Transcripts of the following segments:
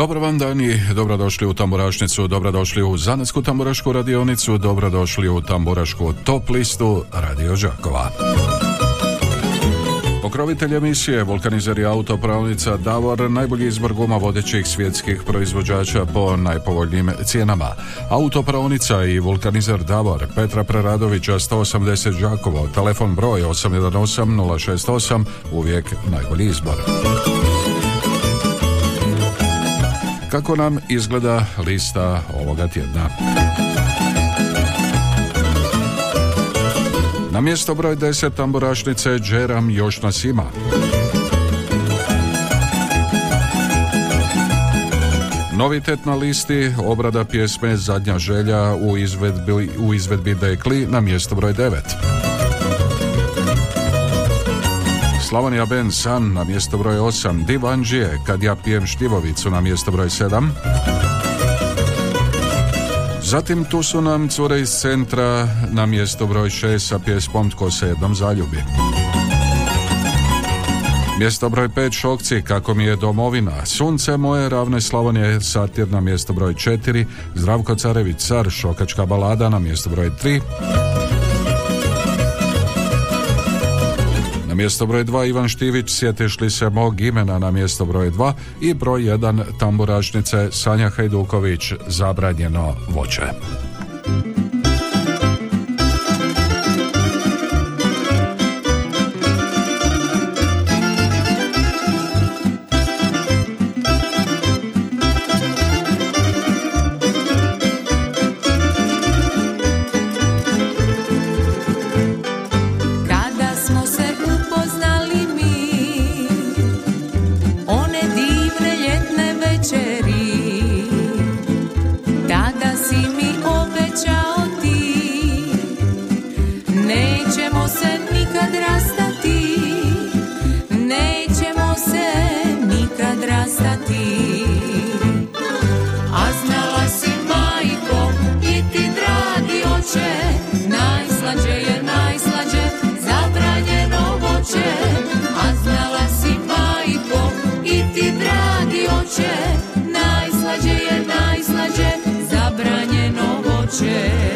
Dobro vam dani, dobrodošli u Tamburašnicu, dobrodošli u Zanetsku tamburašku radionicu, dobrodošli u Tamburašku top listu Radio Žakova. Pokrovitelj emisije Vulkanizer i autopravnica Davor najbolji izbor guma vodećih svjetskih proizvođača po najpovoljnijim cijenama. Autopravnica i Vulkanizer Davor Petra Preradovića 180 Žakovo, telefon broj 818 068, uvijek najbolji izbor. Kako nam izgleda lista ovoga tjedna? Na mjesto broj 10 tamburašnice Džeram još nas ima. Novitet na listi, obrada pjesme Zadnja želja u izvedbi, u izvedbi Dekli na mjesto broj 9. Slavonija Ben San na mjesto broj 8, Divanđije, Kad ja pijem Štivovicu na mjesto broj 7. Zatim tu su nam cure iz centra na mjesto broj 6 sa pjesmom Tko se jednom zaljubi. Mjesto broj 5 Šokci, Kako mi je domovina. Sunce moje ravne Slavonije satir na mjesto broj 4. Zdravko Carević car, Šokačka balada na mjesto broj 3. mjesto broj 2 Ivan Štivić sjetiš li se mog imena na mjesto broj 2 i broj 1 tamburašnice Sanja Hajduković zabranjeno voće. Zabranjeno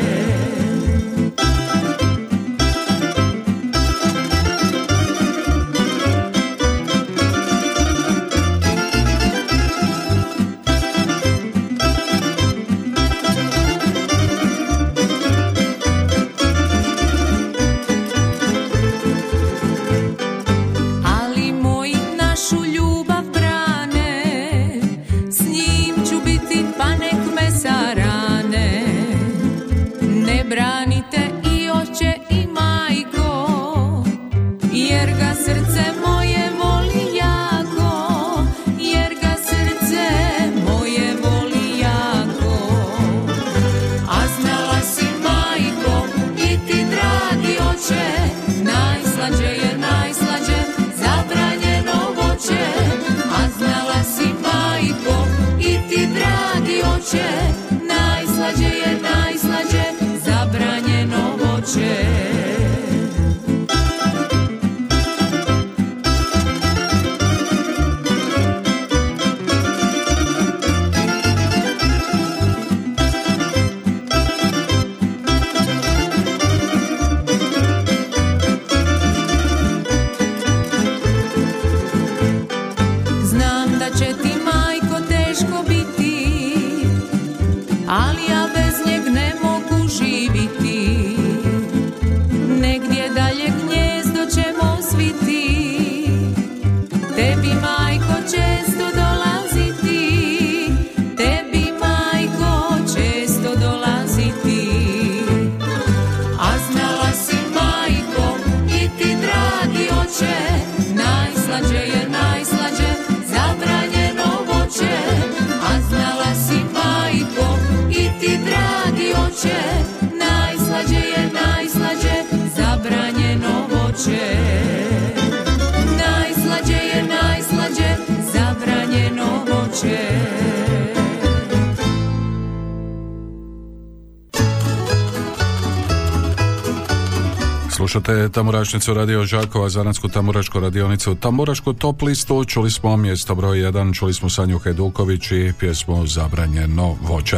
Slušate Tamburašnicu radio Žakova, Zanatsku tamburašku radionicu, Tamburašku top listu, čuli smo mjesto broj 1, čuli smo Sanju Hajduković i pjesmu Zabranjeno voće.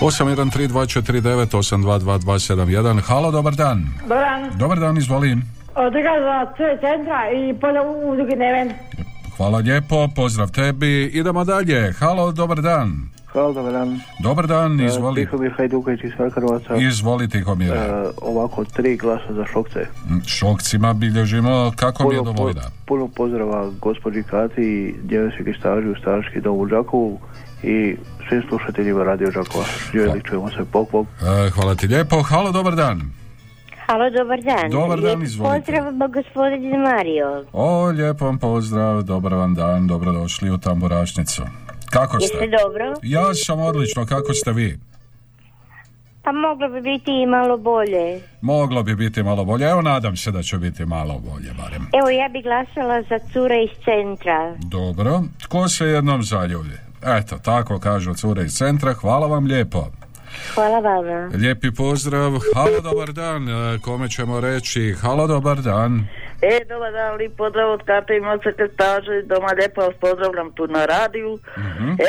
813249822271, halo, dobar dan. Dobar dan. Dobar dan, izvolim. Od za centra i pozdrav u. Hvala lijepo, pozdrav tebi, idemo dalje, halo, dobar dan. Hvala, dobar dan. Dobar dan, izvoli. Tihomir Hajduković iz Karlovaca. Izvoli Tihomire. E, ovako, tri glasa za šokce. Šokcima bilježimo, kako mi je domovina? Puno pozdrava gospođi Kati i djevojski staži u starački dom u Đakovu i svim slušateljima Radio Đakova. Živjeli, čujemo se, bok, bok. E, hvala ti lijepo, halo, dobar dan. Halo, dobar dan. Dobar dan, Lijep izvolite. Pozdrav gospodin Mario. O, lijep vam pozdrav, dobar vam dan, dobrodošli u Tamburašnicu. Kako ste? Jeste dobro? Ja sam odlično, kako ste vi? Pa moglo bi biti i malo bolje. Moglo bi biti malo bolje, evo nadam se da će biti malo bolje barem. Evo, ja bi glasala za cure iz centra. Dobro, tko se jednom zaljubi? Eto, tako kažu cure iz centra, hvala vam lijepo. Hvala vama. Lijepi pozdrav, halo dobar dan, E, kome ćemo reći, halo dobar dan. E, dobar dan, lijep pozdrav od Kate i moje sekretaže, doma lijepo vas pozdravljam tu na radiju.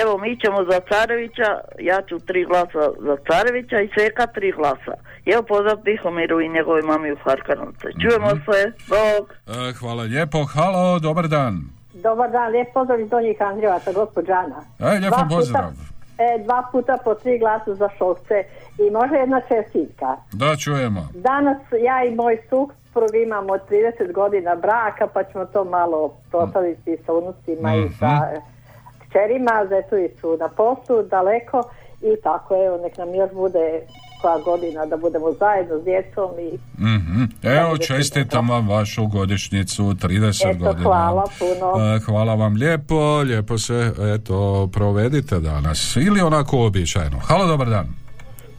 Evo, mi ćemo za Carevića, ja ću tri glasa za Carevića i Seka tri glasa. Evo, pozdrav Tihomiru i njegove mami u Harkanovce. Čujemo se, bog. E, hvala lijepo, halo, dobar dan. Dobar dan, lijep pozdrav iz Donjih Andrijevaca, gospođa Ana. E, lijep vam Dva puta- pozdrav. E, dva puta po tri glasa za šokce i može jedna čestitka. Da, čujemo. Danas ja i moj suprug imamo 30 godina braka pa ćemo to malo proslaviti sa unucima i sa kćerima, zetovi su na poslu daleko i tako evo nek nam još bude koja godina da budemo zajedno s djecom i Mhm. Evo, čestitam vam vašu godišnjicu, 30 Eto, godina. hvala puno. E, Hvala vam lijepo, lijepo se, eto, provedite danas. Ili onako uobičajeno. Halo, dobar dan.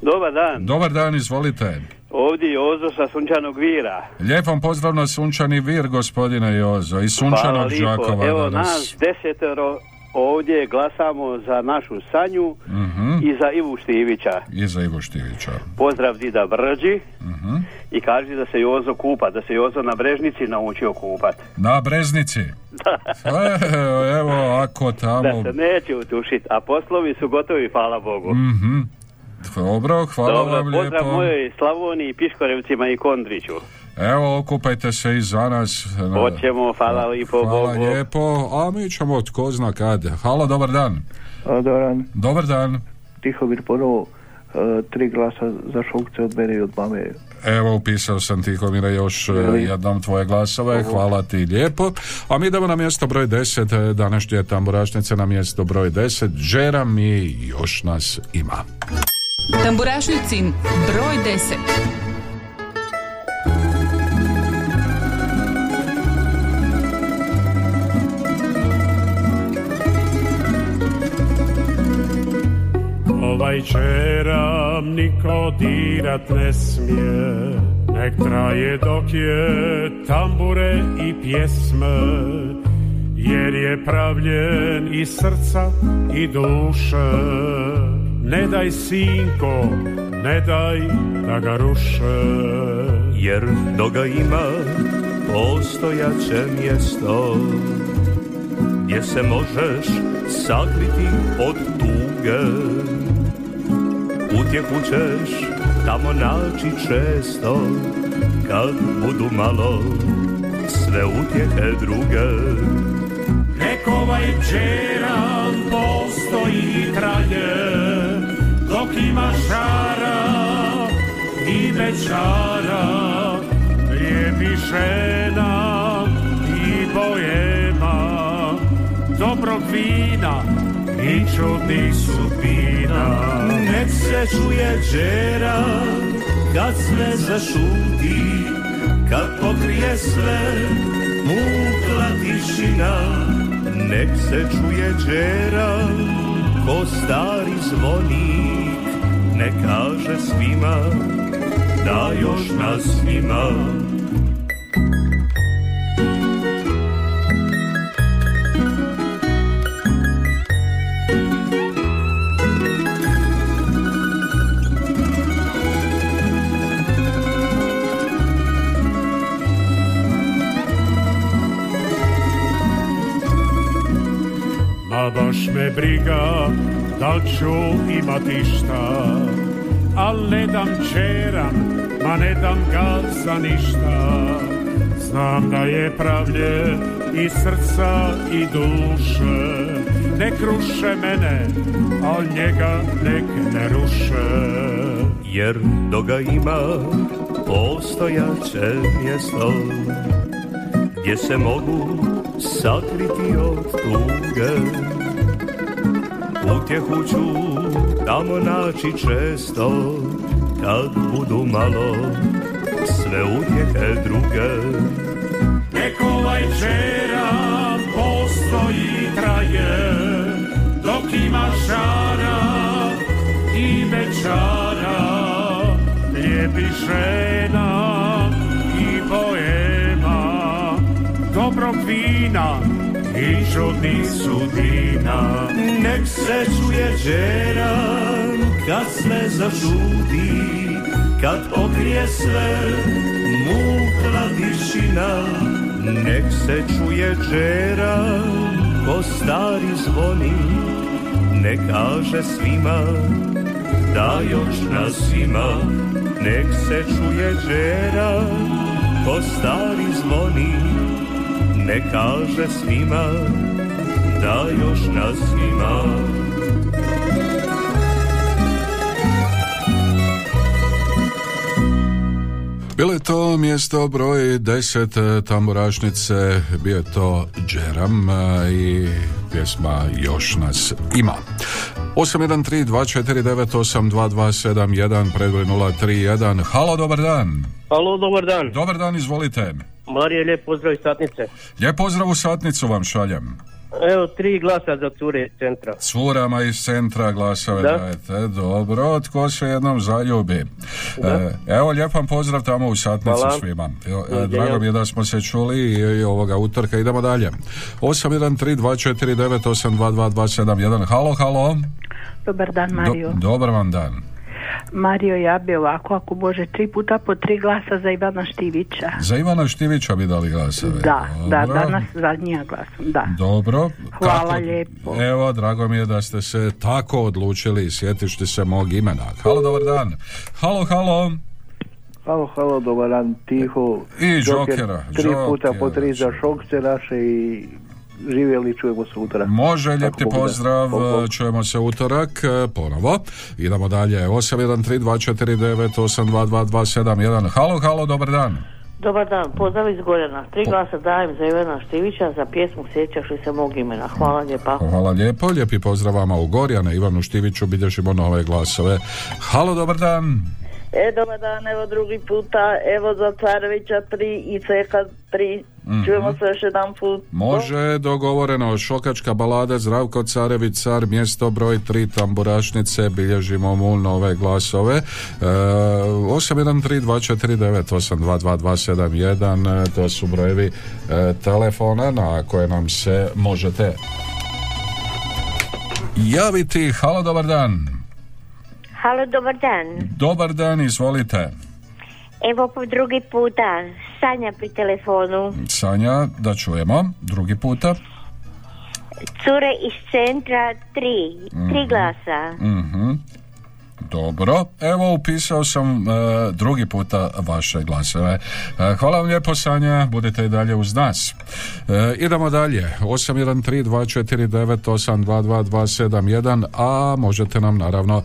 Dobar dan, Dobar dan, izvolite. ovdje je Jozo sa Sunčanog Vira. Lijep vam pozdrav na Sunčani vir, gospodine Jozo, Hvala Sunčanog. Đakova Evo danas. nas desetero ovdje glasamo za našu Sanju Mhm. i za Ivu Štivića. I za Ivo Štivića. Pozdrav Dida Brđi Mhm. i kaži da se Jozo kupa, da se Jozo na Brežnici naučio kupat. Na Breznici. E, evo, ako Da tamo... se neće utušiti, a poslovi su gotovi, hvala Bogu. Mhm. Dobro, hvala Dobro, vam pozdrav lijepo. mojoj Slavoniji, Piškorevcima i Kondriću. Evo, okupajte se i za nas. Hoćemo, hvala lijepo, Hvala Bogu. lijepo, a mi ćemo tko zna kad. Halo, dobar dan. A, dobar dan. Dobar dan. Tihomir ponovo, e, tri glasa za šokce od mene i od mame. Evo, upisao sam Tihomira još e, jednom tvoje glasove, hvala ti lijepo. A mi idemo na mjesto broj 10, e, današnje tamburašnice na mjesto broj 10. Žera mi još nas ima. Tamburašnicin broj 10. Ovaj čeram niko dirat ne smije Nek traje dok je tambure i pjesme Jer je pravljen iz srca i duše Ne daj sinko, ne daj da ga ruše. Jer do ga ima postojaće mjesto gdje se možeš sakriti od tuge. Utjehu ćeš tamo naći često kad budu malo sve utjehe druge. Nek ovaj čeran postoji i traje ima šara i večara Lijepi žena i bojema Dobrog vina i čudnih sudbina Nek se čuje džera kad sve zašuti Kad pokrije sve mukla tišina. Nek se čuje džera ko stari zvonik ne kaže svima da još nas ima. Baš me briga da ću imati šta. Al ne dam čeram, ma ne dam ga za ništa. Znam da je pravlje i srca i duše, ne kruše mene, al njega nek ne ruše. Jer do ga ima postojaće mjesto gdje se mogu sakriti od tuge. Utjehu ću tamo naći često, kad budu malo sve utjehe druge. Nek ovaj čera postoji traje, dok ima šara i večara, lijepi žena i poema, dobrog vina i čudnih sudina. Nek se čuje džeran kad sve zažudi, kad pokrije sve mukla tišina. Nek se čuje džeran ko stari zvoni, ne kaže svima da još nas ima. Nek se čuje džeran ko stari zvoni, ne kaže svima da još nas ima. Bilo je to mjesto broj 10 tamburašnice, bio je to Džeram e, i pjesma Još nas ima. 8132498227 predvoj 031. Halo, dobar dan. Halo, dobar dan. Dobar dan, izvolite. Marije, lijep pozdrav iz Satnice. Lijep pozdrav u satnicu vam šaljem. Evo, tri glasa za cure iz centra. Curama iz centra glasove Da. dajete. Dobro, tko se jednom zaljubi. E, evo, lijep vam pozdrav tamo u satnicu Hvala. svima. Evo, e, drago mi je da smo se čuli i, i ovoga utorka. Idemo dalje. 813249822271. Halo, halo. Dobar dan, Mario. Do- dobar vam dan. Mario, ja bi ovako, ako može, tri puta po tri glasa za Ivana Štivića. Za Ivana Štivića bi dali glasove. Da, da, danas zadnji ja glasom, da. Dobro. Hvala lijepo. Evo, drago mi je da ste se tako odlučili i sjetište se mog imena. Halo, dobar dan. Halo, halo. Halo, halo, dobar dan, tiho. I Joker, Jokera, Tri puta po tri za šokce naše i živjeli, čujemo sutra. Može, lijep ti pozdrav, Bog, čujemo se utorak, e, ponovo. Idemo dalje, 813249822271. Halo, halo, dobar dan. Dobar dan, pozdrav iz Gorjana. Tri glasa dajem za Ivana Štivića za pjesmu Sjećaš li se mog imena. Hvala lijepa. Hvala lijepo, lijepi pozdrav vama u Gorjane, Ivanu Štiviću, bilježimo nove glasove. Halo, dobar dan. E, dobar dan, evo drugi puta, evo za Carevića tri i Ceka tri. Mhm. Čujemo se još jedan put. Može, dogovoreno, šokačka balada, Zdravko Carević, car, mjesto broj 3, tamburašnice, bilježimo mu nove glasove. E, 813249822271, e, to su brojevi e, telefona na koje nam se možete javiti. Halo, dobar dan. Halo, dobar dan. Dobar dan, izvolite. Evo po drugi puta, Sanja pri telefonu. Sanja, da čujemo, drugi puta. Cure iz centra, tri. Tri Mhm. glasa. Mhm. Dobro, evo upisao sam e, drugi puta vaše glasove. E, hvala vam lijepo Sanja, budete i dalje uz nas. E, idemo dalje, 813249822271, a možete nam naravno e,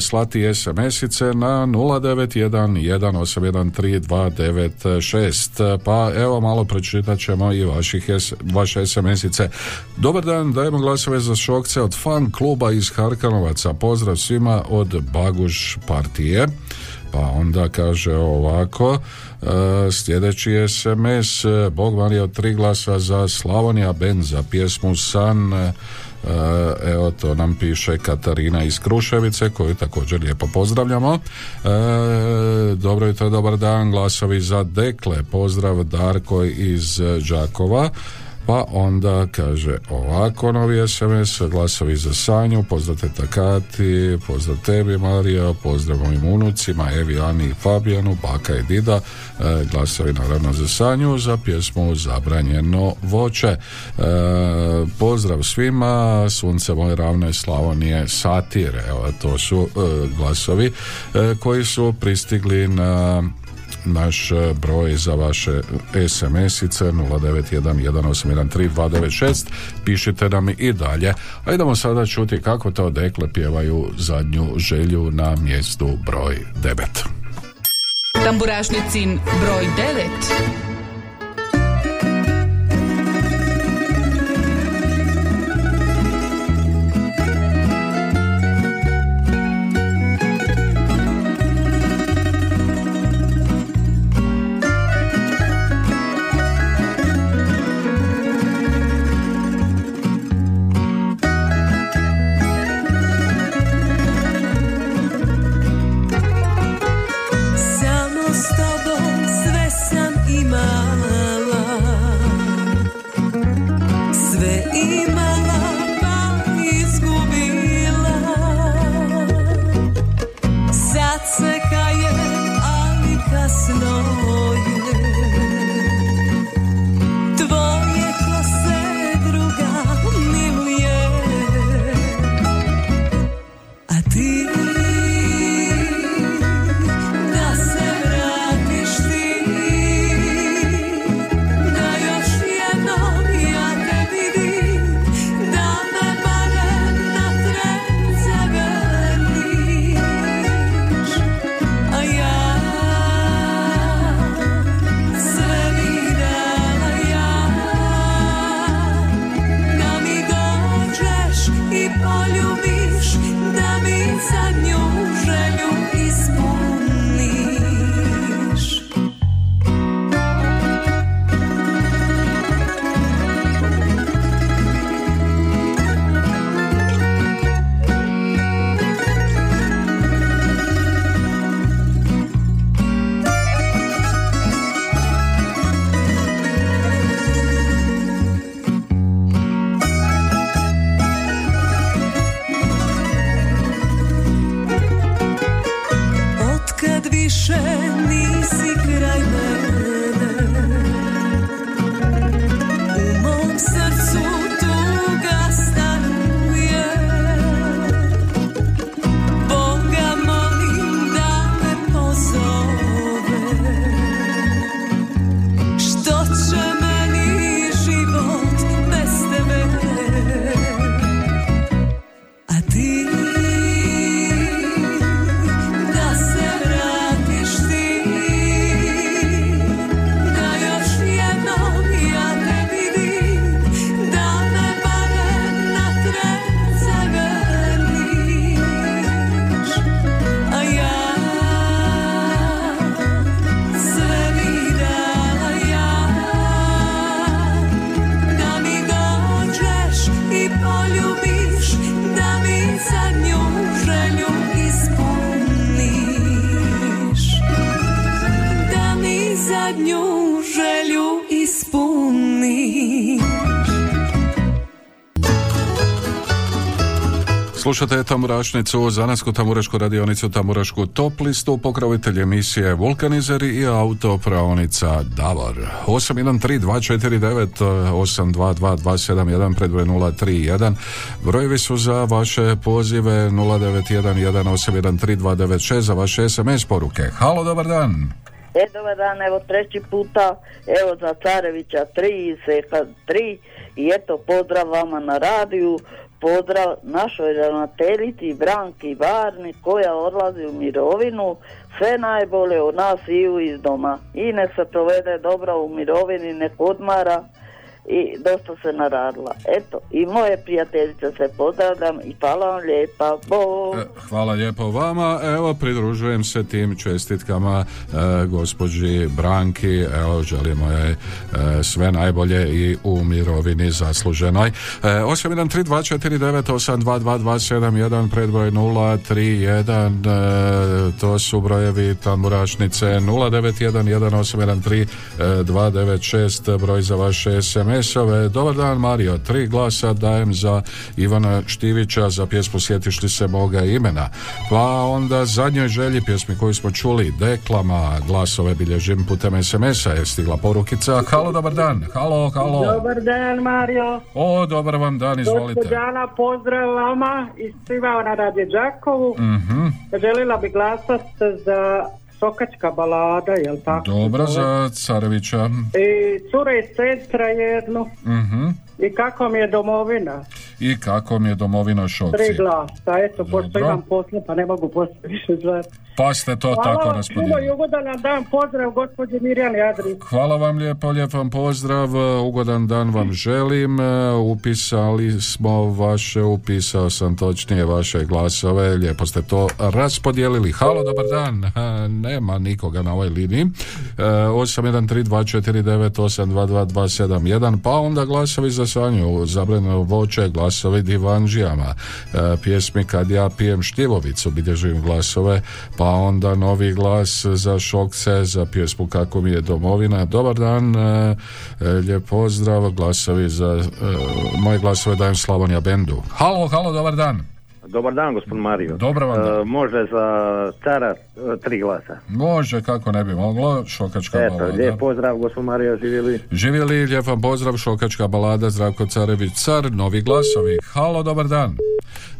slati SMS-ice na 0911813296. Pa evo malo pročitat ćemo i vaših, vaše SMS-ice. Dobar dan, dajemo glasove za šokce od fan kluba iz Harkanovaca. Pozdrav svima od Baguš partije. Pa onda kaže ovako, e, sljedeći SMS, Bog vam je od tri glasa za Slavonija Ben za pjesmu San, e, evo to nam piše Katarina iz Kruševice koju također lijepo pozdravljamo. E, dobro jutro, dobar dan, glasovi za Dekle, pozdrav Darko iz Đakova. Pa onda kaže ovako novi SMS, glasovi za Sanju, pozdrav teta Kati, pozdrav tebi Marija, pozdrav mojim unucima, Evi, Ani i Fabijanu, baka i dida, e, glasovi naravno za Sanju, za pjesmu Zabranjeno voće. E, pozdrav svima, sunce moje ravne Slavonije, satire, evo to su e, glasovi e, koji su pristigli na naš e, broj za vaše SMS-ice 0911813296 pišite nam i dalje. A idemo sada čuti kako to dekle pjevaju zadnju želju na mjestu broj 9 Tamburašnicin broj 9. Slušate Tamburašnicu, Zanasku Tamburašku radionicu, Tamburašku top listu, pokrovitelj emisije Vulkanizeri i autopravnica Davor. 813-249-822-271 predbroj 031. Brojevi su za vaše pozive 0911813296 za vaše SMS poruke. Halo, dobar dan. E, dobar dan, evo treći puta, evo za Carevića 3 i Seka 3 i eto pozdrav vama na radiju, pozdrav našoj ravnateljici Branki Barni koja odlazi u mirovinu, sve najbolje od nas i iz doma. I nek se provede dobro u mirovini, nek odmara i dosta se naradila. Eto, i moje prijateljice se pozdravljam i hvala vam lijepa. Bog! Hvala lijepo vama. Evo, pridružujem se tim čestitkama e, gospođi Branki. Evo, želimo je e, sve najbolje i u mirovini zasluženoj. E, 813249822271 predbroj 031 e, to su brojevi tamburašnice 0911813296 broj za vaše SMS SMS-ove. Dobar dan Mario, tri glasa dajem za Ivana Štivića za pjesmu Sjetiš li se moga imena. Pa onda zadnjoj želji pjesmi koju smo čuli, Deklama, glasove bilježim putem SMS-a je stigla porukica. Halo, dobar dan. Halo, halo. Dobar dan, Mario. O, dobar vam dan, izvolite. Gospođana, pozdrav vama i svima na Radio Đakovu. Mhm. Želila bi glasat za Sokačka balada, jel tako? Dobro za Carevića. I cure iz centra jednu. Mhm. I kako mi je domovina? I kako mi je domovina šokci? Tri glasa, eto, pošto imam posle, pa ne mogu poslije više zvati. Pa ste to Hvala tako vam puno raspodijelili. i ugodan dan, pozdrav gospođi Mirjani Adrić. Hvala vam lijepo, lijep vam pozdrav, ugodan dan vam želim. E, Upisali smo vaše, upisao sam točnije vaše glasove, lijepo ste to raspodijelili. Halo, dobar dan, E, nema nikoga na ovoj liniji. E, 813249822271, pa onda glasovi za Sanju, zabrano voće, glasovi divanđijama, E, pjesmi kad ja pijem štivovicu, bilježim glasove, pa onda novi glas za šokce, za pjesmu kako mi je domovina. Dobar dan, e, e, lijep pozdrav, glasovi za, moje glasove dajem Slavonija Bendu. Halo, halo, dobar dan. Dobar dan, gospodin Mario. Dobar vam dan. E, može za cara e, tri glasa. Može, kako ne bi moglo, šokačka Eto, balada. lijep pozdrav, gospodin Mario, živjeli. Živjeli, lijep vam pozdrav, šokačka balada, Zdravko Carević, car, novi glasovi. Halo, dobar dan.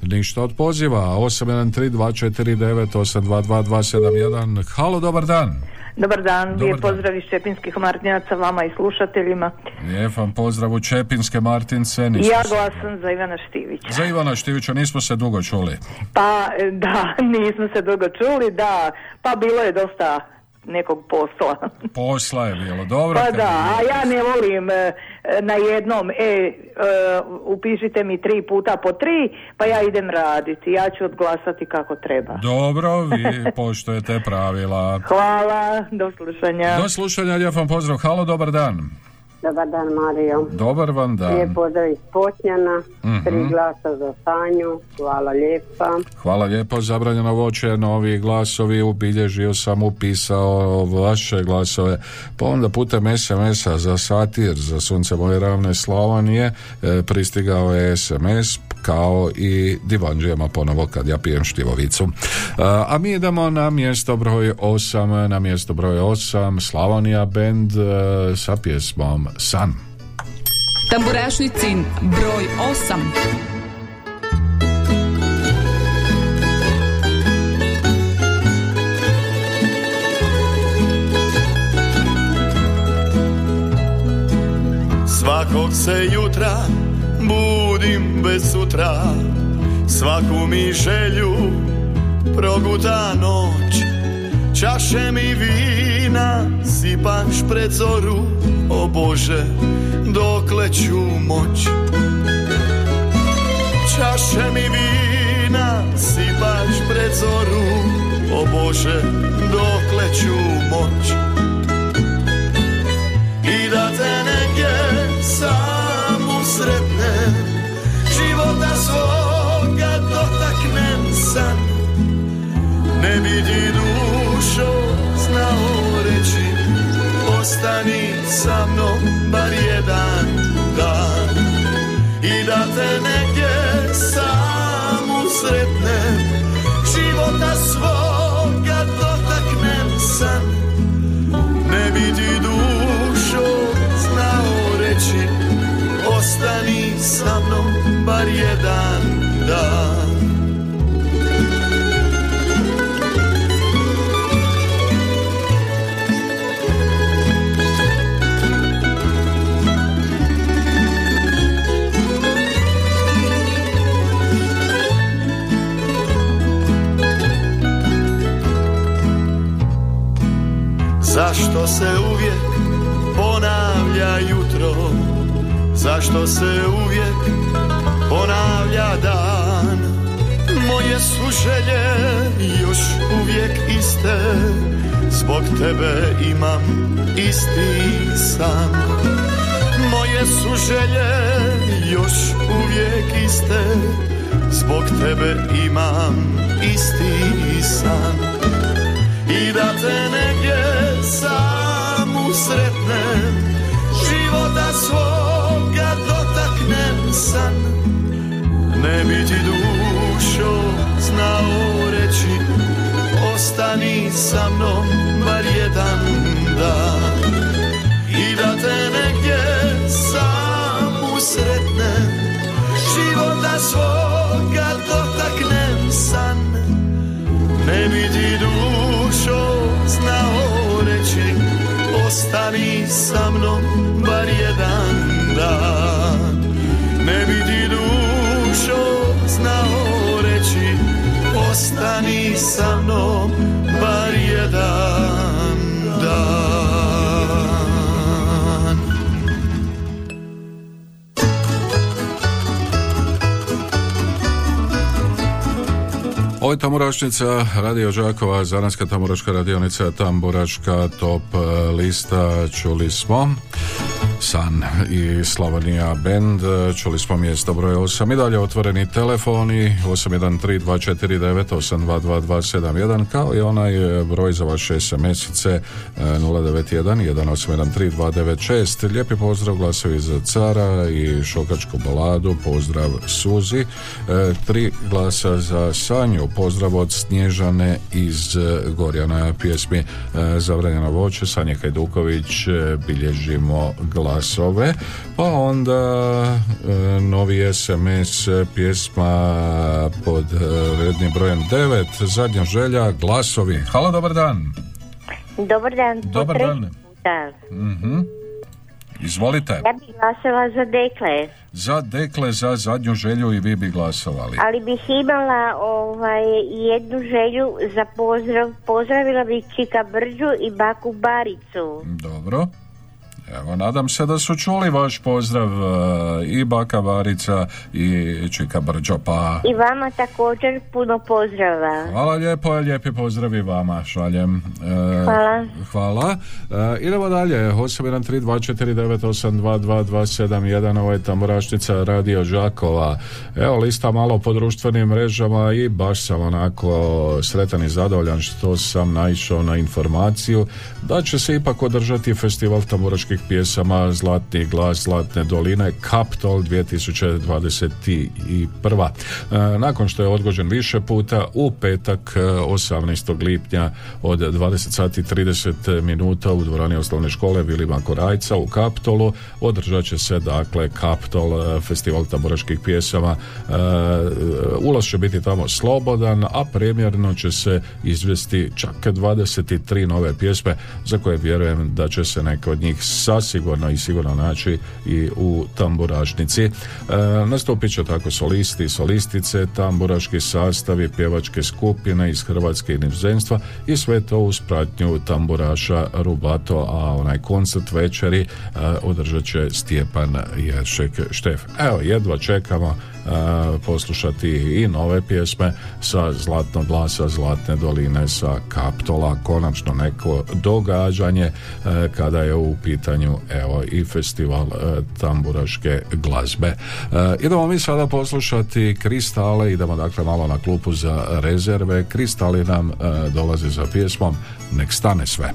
Ništa od poziva, 813249822271. Halo, dobar dan. Dobar dan, Dobar lijep dan. pozdrav iz Čepinskih Martinjaca vama i slušateljima. Lijep vam pozdrav u Čepinske Martince. Ja se- glasam za Ivana Štivića. Za Ivana Štivića nismo se dugo čuli. Pa e, da, nismo se dugo čuli, da, pa bilo je dosta nekog posla. Posla je bilo dobro. Pa da, a ja ne volim e, na jednom, e, e, upišite mi tri puta po tri, pa ja idem raditi. Ja ću odglasati kako treba. Dobro, vi poštujete pravila. Hvala, do slušanja. Do slušanja, lijep vam pozdrav. Halo, dobar dan. Dobar dan, Mario. Dobar vam dan. Lijep pozdrav iz Potnjana, Mhm. tri glasa za Sanju, hvala lijepa. Hvala lijepo, zabranjeno voće, novi glasovi, ubilježio sam, upisao vaše glasove, pa onda putem SMS-a za satir, za sunce moje ravne Slavonije, e, pristigao je SMS kao i divanđijama ponovo kad ja pijem štivovicu. E, a mi idemo na mjesto broj 8, na mjesto broj 8, Slavonija band e, sa pjesmom San. Tamburašnicin broj 8. Svakog se jutra budim bez sutra Svaku mi želju proguta noć. Čaše mi vina sipaš pred zoru O Bože, dokle ću moć? Čaše mi vina sipaš pred zoru O Bože, dokle ću moć ponavlja jutro Zašto se uvijek ponavlja dan? Moje su želje još uvijek iste Zbog tebe imam isti san. Moje su želje još uvijek iste Zbog tebe imam isti san. I da te negdje samu sretnem života svoga dotaknem san Ne bi ti dušo znao reći Ostani sa mnom bar jedan dan. I da te negdje sam usretnem Života svoga dotaknem san Ne bi ti dušo znao Ostani sa mnom bar jedan dan. Ne bi ti dušo znao reći Ostani sa mnom bar jedan Ovo je Tamburašnica, Radio Žakova, Zanarska Tamburaška radionica, Tamburaška top e, lista, čuli smo San i Slavonija Band, čuli smo mjesto broj 8 i dalje otvoreni telefoni 813249822271 kao i onaj e, broj za vaše SMS-ice 091-1813-296 Lijepi pozdrav glasovi za cara i šokačku baladu, pozdrav Suzi. E, tri glasa za Sanju, pozdrav od Snježane iz e, Gorjana. Pjesmi e, Zabranjeno voće, Sanja Hajduković e, bilježimo glasove pa onda e, novi SMS pjesma pod e, rednim brojem 9 zadnja želja glasovi halo dobar dan Dobar dan. Dobar dan. puta. Mhm. izvolite Ja bih glasala za dekle, za dekle za zadnju želju i vi bi glasovali ali bih imala ovaj, jednu želju za pozdrav. Pozdravila bih Čika Brđu i Baku Baricu. Dobro. Evo, nadam se da su čuli vaš pozdrav e, i Baka Varica i Čika Brđo, pa I vama također puno pozdrava. hvala lijepo, lijepi pozdrav i vama šaljem. E, Hvala. Hvala. E, idemo dalje. 813249822271 ovo je Tamburašnica Radio Žakova. Evo lista malo po društvenim mrežama i baš sam onako sretan i zadovoljan što sam naišao na informaciju da će se ipak održati festival tamburaških pjesama Zlatni glas Zlatne doline Kaptol 2021. E, nakon što je odgođen više puta u petak e, 18. lipnja od 20 sati 30 minuta u dvorani osnovne škole Vilima Korajca u Kaptolu održat će se dakle Kaptol e, festival tamburaških pjesama E, ulaz će biti tamo slobodan a premjerno će se izvesti čak 23 nove pjesme za koje vjerujem da će se neke od njih sasigurno i sigurno naći i u tamburašnici e, nastupit će tako solisti, solistice tamburaški sastavi, pjevačke skupine iz Hrvatske i i sve to uz pratnju tamburaša Rubato, a onaj koncert večeri e, održat će Stjepan Jeršek Štef. Evo, jedva čekamo poslušati i nove pjesme sa Zlatnog glasa, Zlatne doline, sa Kaptola, konačno neko događanje e, kada je u pitanju evo i festival e, tamburaške glazbe. E, idemo mi sada poslušati Kristale, idemo dakle malo na klupu za rezerve. Kristali nam e, dolaze za pjesmom Nek stane sve.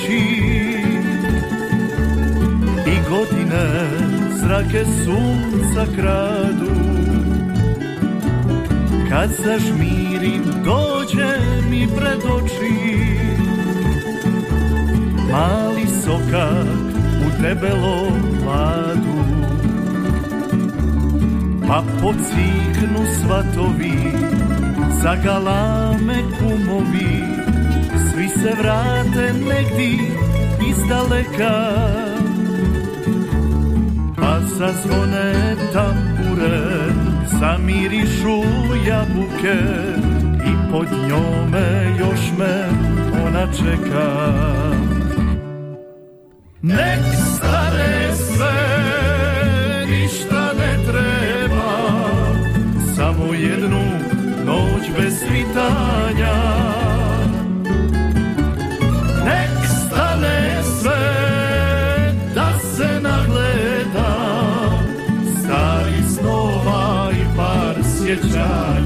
Noći I godine zrake sunca kradu. Kad zažmirim dođe mi pred oči. Mali sokak u debelom mladu. Pa pociknu svatovi Zagalame kumovi Svi se vrate negdi iz daleka Pa zazvone tambure Zamirišu jabuke I pod njome još me ona čeka. Nek stane sve Ništa ne treba Samo jednu noć bez svitanja geçer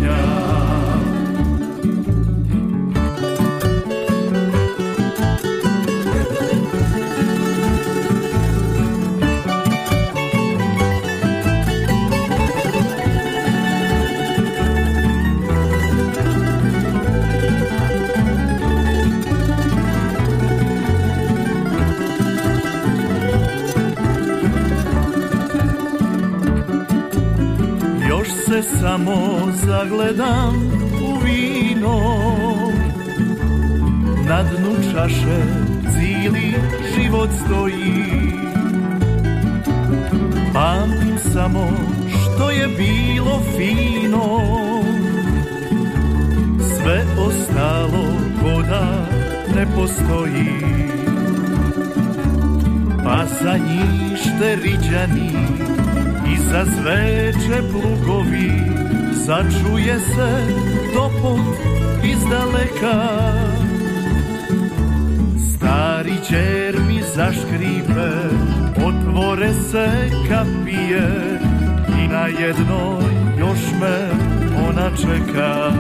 samo zagledam u vino. Na dnu čaše cijeli život stoji. Pamtim samo što je bilo fino. Sve ostalo koda ne postoji. Pa za njište riđani za zveče plugovi Začuje se topot iz daleka. Stari čer mi zaškripe Otvore se kapije I na jednoj još me ona čeka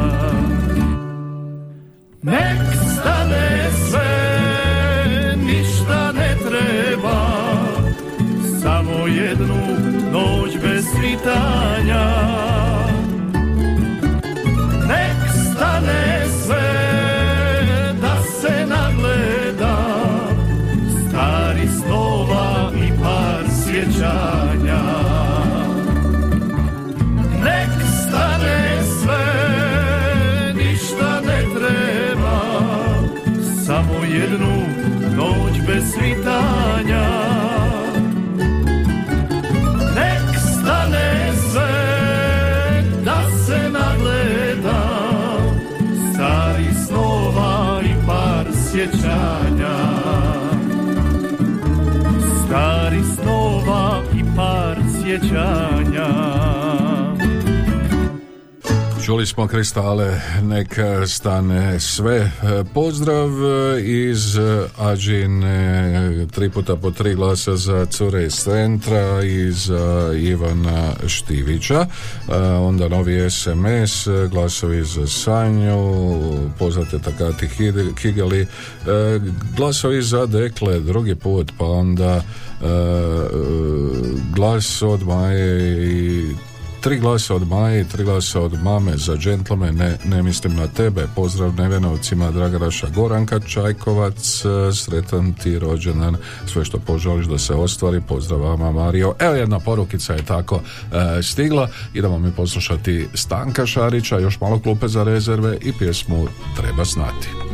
Čuli smo kristale, neka stane sve. Pozdrav iz Ađine, tri puta po tri glasa za cure iz centra i za Ivana Štivića. Onda novi SMS, glasovi za Sanju, poznate takati Kigali, glasovi za Dekle, drugi put, pa onda glas od Maje i Tri glasa od Maje tri glasa od mame za džentlome, ne, ne mislim na tebe. Pozdrav Nevenovcima, Dragaraša Goranka Čajkovac, sretan ti rođendan, sve što poželiš da se ostvari. Pozdrav vama Mario. Evo jedna porukica je tako e, stigla. Idemo mi poslušati Stanka Šarića, još malo klupe za rezerve i pjesmu Treba znati.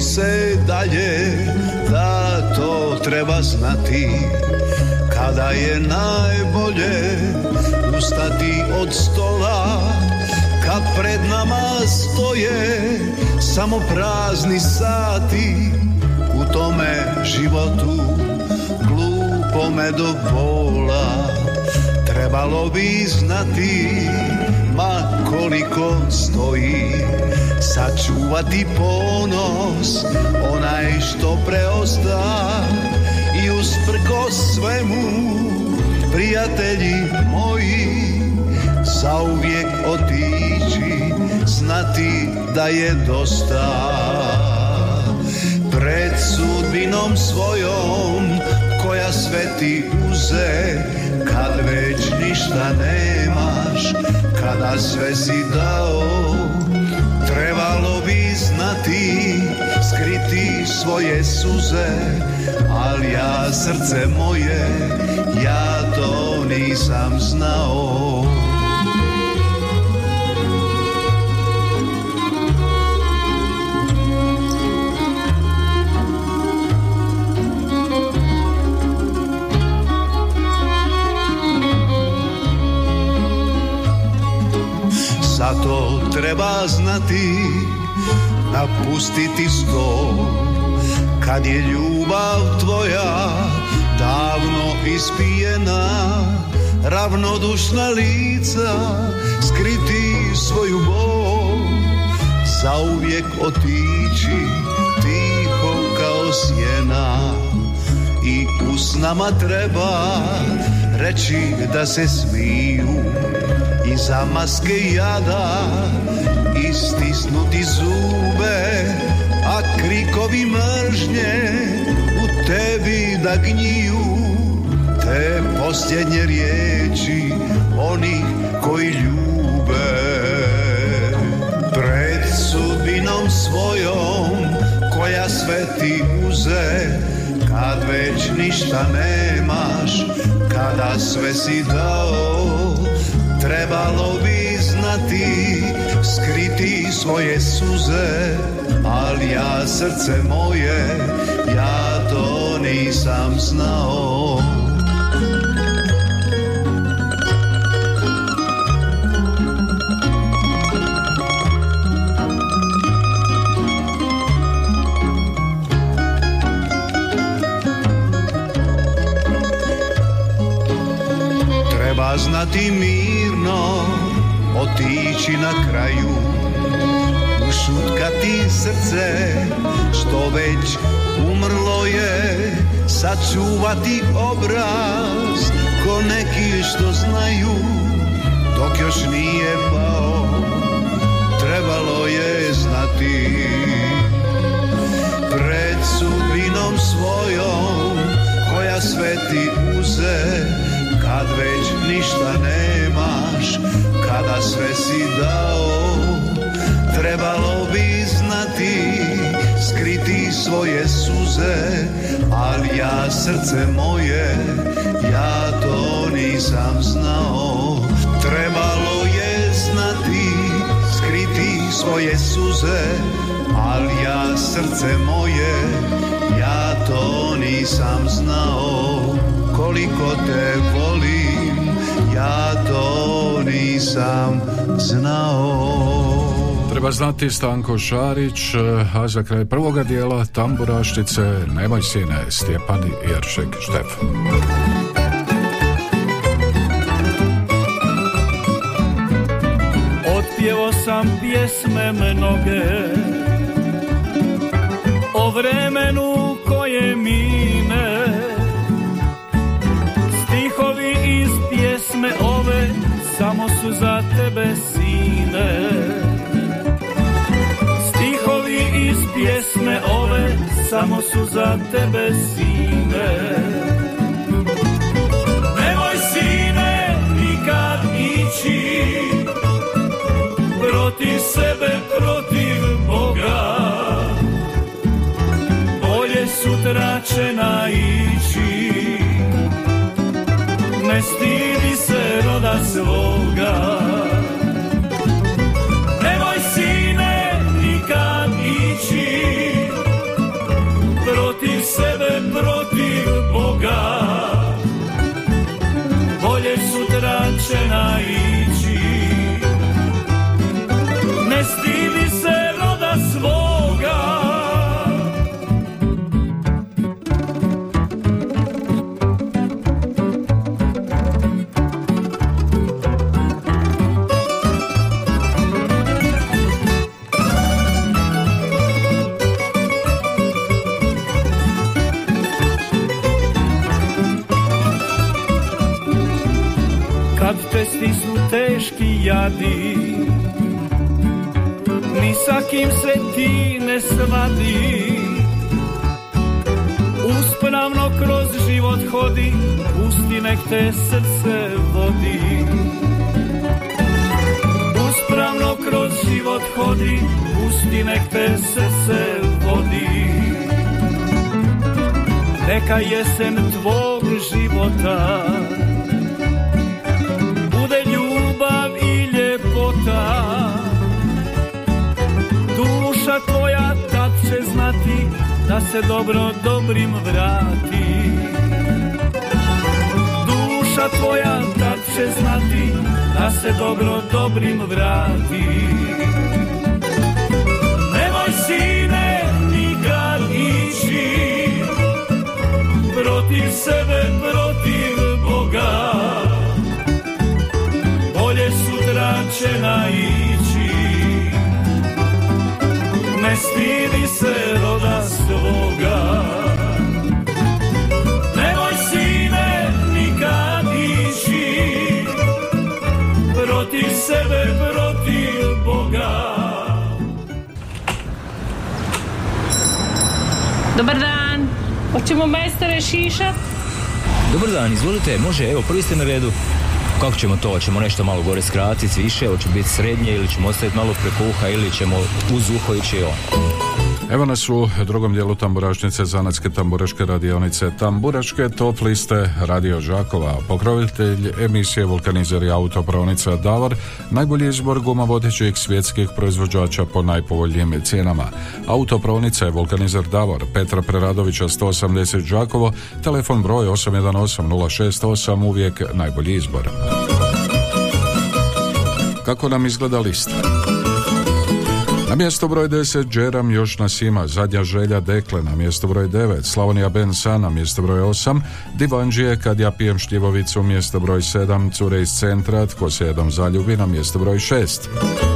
Se dalje, da to treba znati. Kada je najbolje ustati od stola Kad pred nama stoje samo prazni sati U tome životu glupome do bola Trebalo bi znati ma koliko stoji. Sačuvati ponos onaj što preosta. I usprko svemu prijatelji moji Zauvijek otići znati da je dosta. Pred sudbinom svojom koja sve ti uze Kad već ništa nemaš, kada sve si dao Trebalo bi znati, skriti svoje suze Ali ja srce moje, ja to nisam znao Zato treba znati napustiti sto. Kad je ljubav tvoja davno ispijena Ravnodušna lica skriti svoju bol. Zauvijek otići tiho kao sjena I usnama treba reći da se smiju Iza maske jada istisnuti zube A krikovi mržnje u tebi da gniju. Te posljednje riječi onih koji ljube. Pred sudbinom svojom koja sve ti uze Kad već ništa nemaš, kada sve si dao Trebalo bi znati, skriti svoje suze Ali ja srce moje, ja to nisam znao. Znati mirno, otići na kraju. Ušutkati srce, što već umrlo je Sačuvati obraz, ko neki što znaju Dok još nije pao, trebalo je znati. Pred sudbinom svojom, koja sve ti uze kad već ništa nemaš, kada sve si dao, trebalo bi znati, skriti svoje suze, ali ja srce moje, ja to nisam znao. Trebalo je znati, skriti svoje suze, ali ja srce moje, ja to nisam znao koliko te volim, ja to nisam znao. Treba znati Stanko Šarić, a za kraj prvoga dijela tamburaštice Nemoj sine Stjepani Jeršek Štef. Otpjevo sam pjesme mnoge O vremenu koje mine Stihovi iz pjesme ove Samo su za tebe sine. Stihovi iz pjesme ove Samo su za tebe sine. Nemoj sine nikad ići protiv sebe, protiv Boga. Bolje sutra će naići Ne stidi se roda svoga jadi ni sa kim se ti ne svadi. Uspravno kroz život hodi, pusti nek te srce vodi. Uspravno kroz život hodi, pusti nek te srce vodi. Neka jesen tvog života znati da se dobro dobrim vrati. Duša tvoja tad će znati da se dobro dobrim vrati. Nemoj sine nikad ići Protiv sebe, protiv Boga. Bolje sutra će naići stidi se roda svoga Nemoj sine nikad ići Protiv sebe, protiv Boga Dobar dan. Hoćemo majstore šišat? Dobar dan, izvolite, može, evo, prvi ste na redu. Kako ćemo to? Hoćemo nešto malo gore skratiti, više, hoće biti srednje ili ćemo ostaviti malo preko uha ili ćemo uz uho ići on. Evo nas u drugom dijelu tamburašnice Zanatske tamburaške radionice Tamburaške top liste Radio Žakova. Pokrovitelj emisije Vulkanizer i autopravnica Davor najbolji izbor guma vodećih svjetskih proizvođača po najpovoljnijim cijenama. Autopravnica je Vulkanizer Davor Petra Preradovića 180 Žakovo, telefon broj 818 068 uvijek najbolji izbor. Kako nam izgleda lista? Na mjesto broj 10 Džeram još nas ima, zadnja želja Dekle. Na mjesto broj 9, Slavonija Ben Sa na mjesto broj 8, Divanđije. Kad ja pijem šljivovicu mjesto broj 7, Cure iz centra, Tko se jednom zaljubi na mjesto broj 6.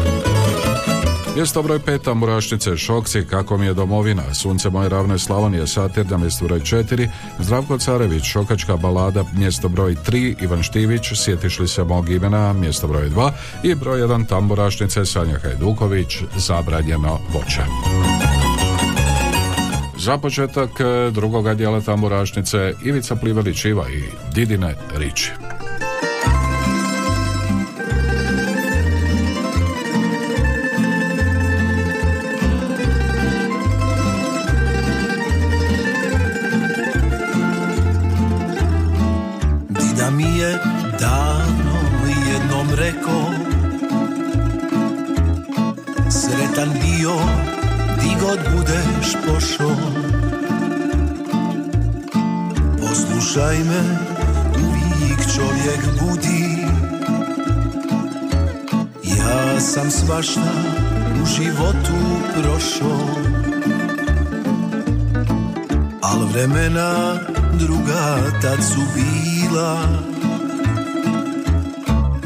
Mjesto broj 5 Tamburašnice Šokci, Kako mi je domovina, Sunce moje ravne Slavonije, Satir na mjesto broj 4, Zdravko Carević, Šokačka balada, mjesto broj 3, Ivan Štivić, Sjetiš li se mog imena, mjesto broj 2 i broj 1 Tamburašnice Sanja Hajduković, Zabranjeno voće. Za početak drugoga dijela tamburašnice Ivica Plivelić Iva i Didine Riči. Pošao Poslušaj me, uvijek čovjek budi. Ja sam svašta u životu prošao. Al vremena druga tad su bila.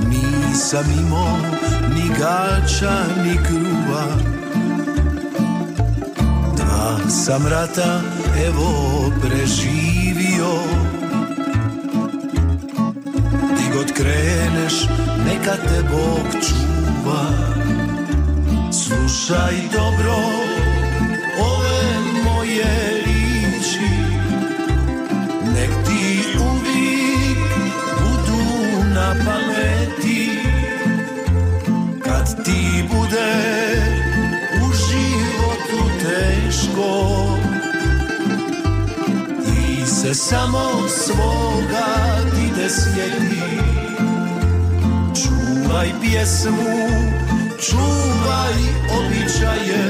Nisam imao ni gača ni kruva Sam rata evo preživio. Di god kreneš neka te Bog čuva. Slušaj dobro ove moje riči. Nek ti uvijek budu na pameti. Kad ti bude u životu teško Ti se samo svoga ti ne sjeti. Čuvaj pjesmu, čuvaj običaje.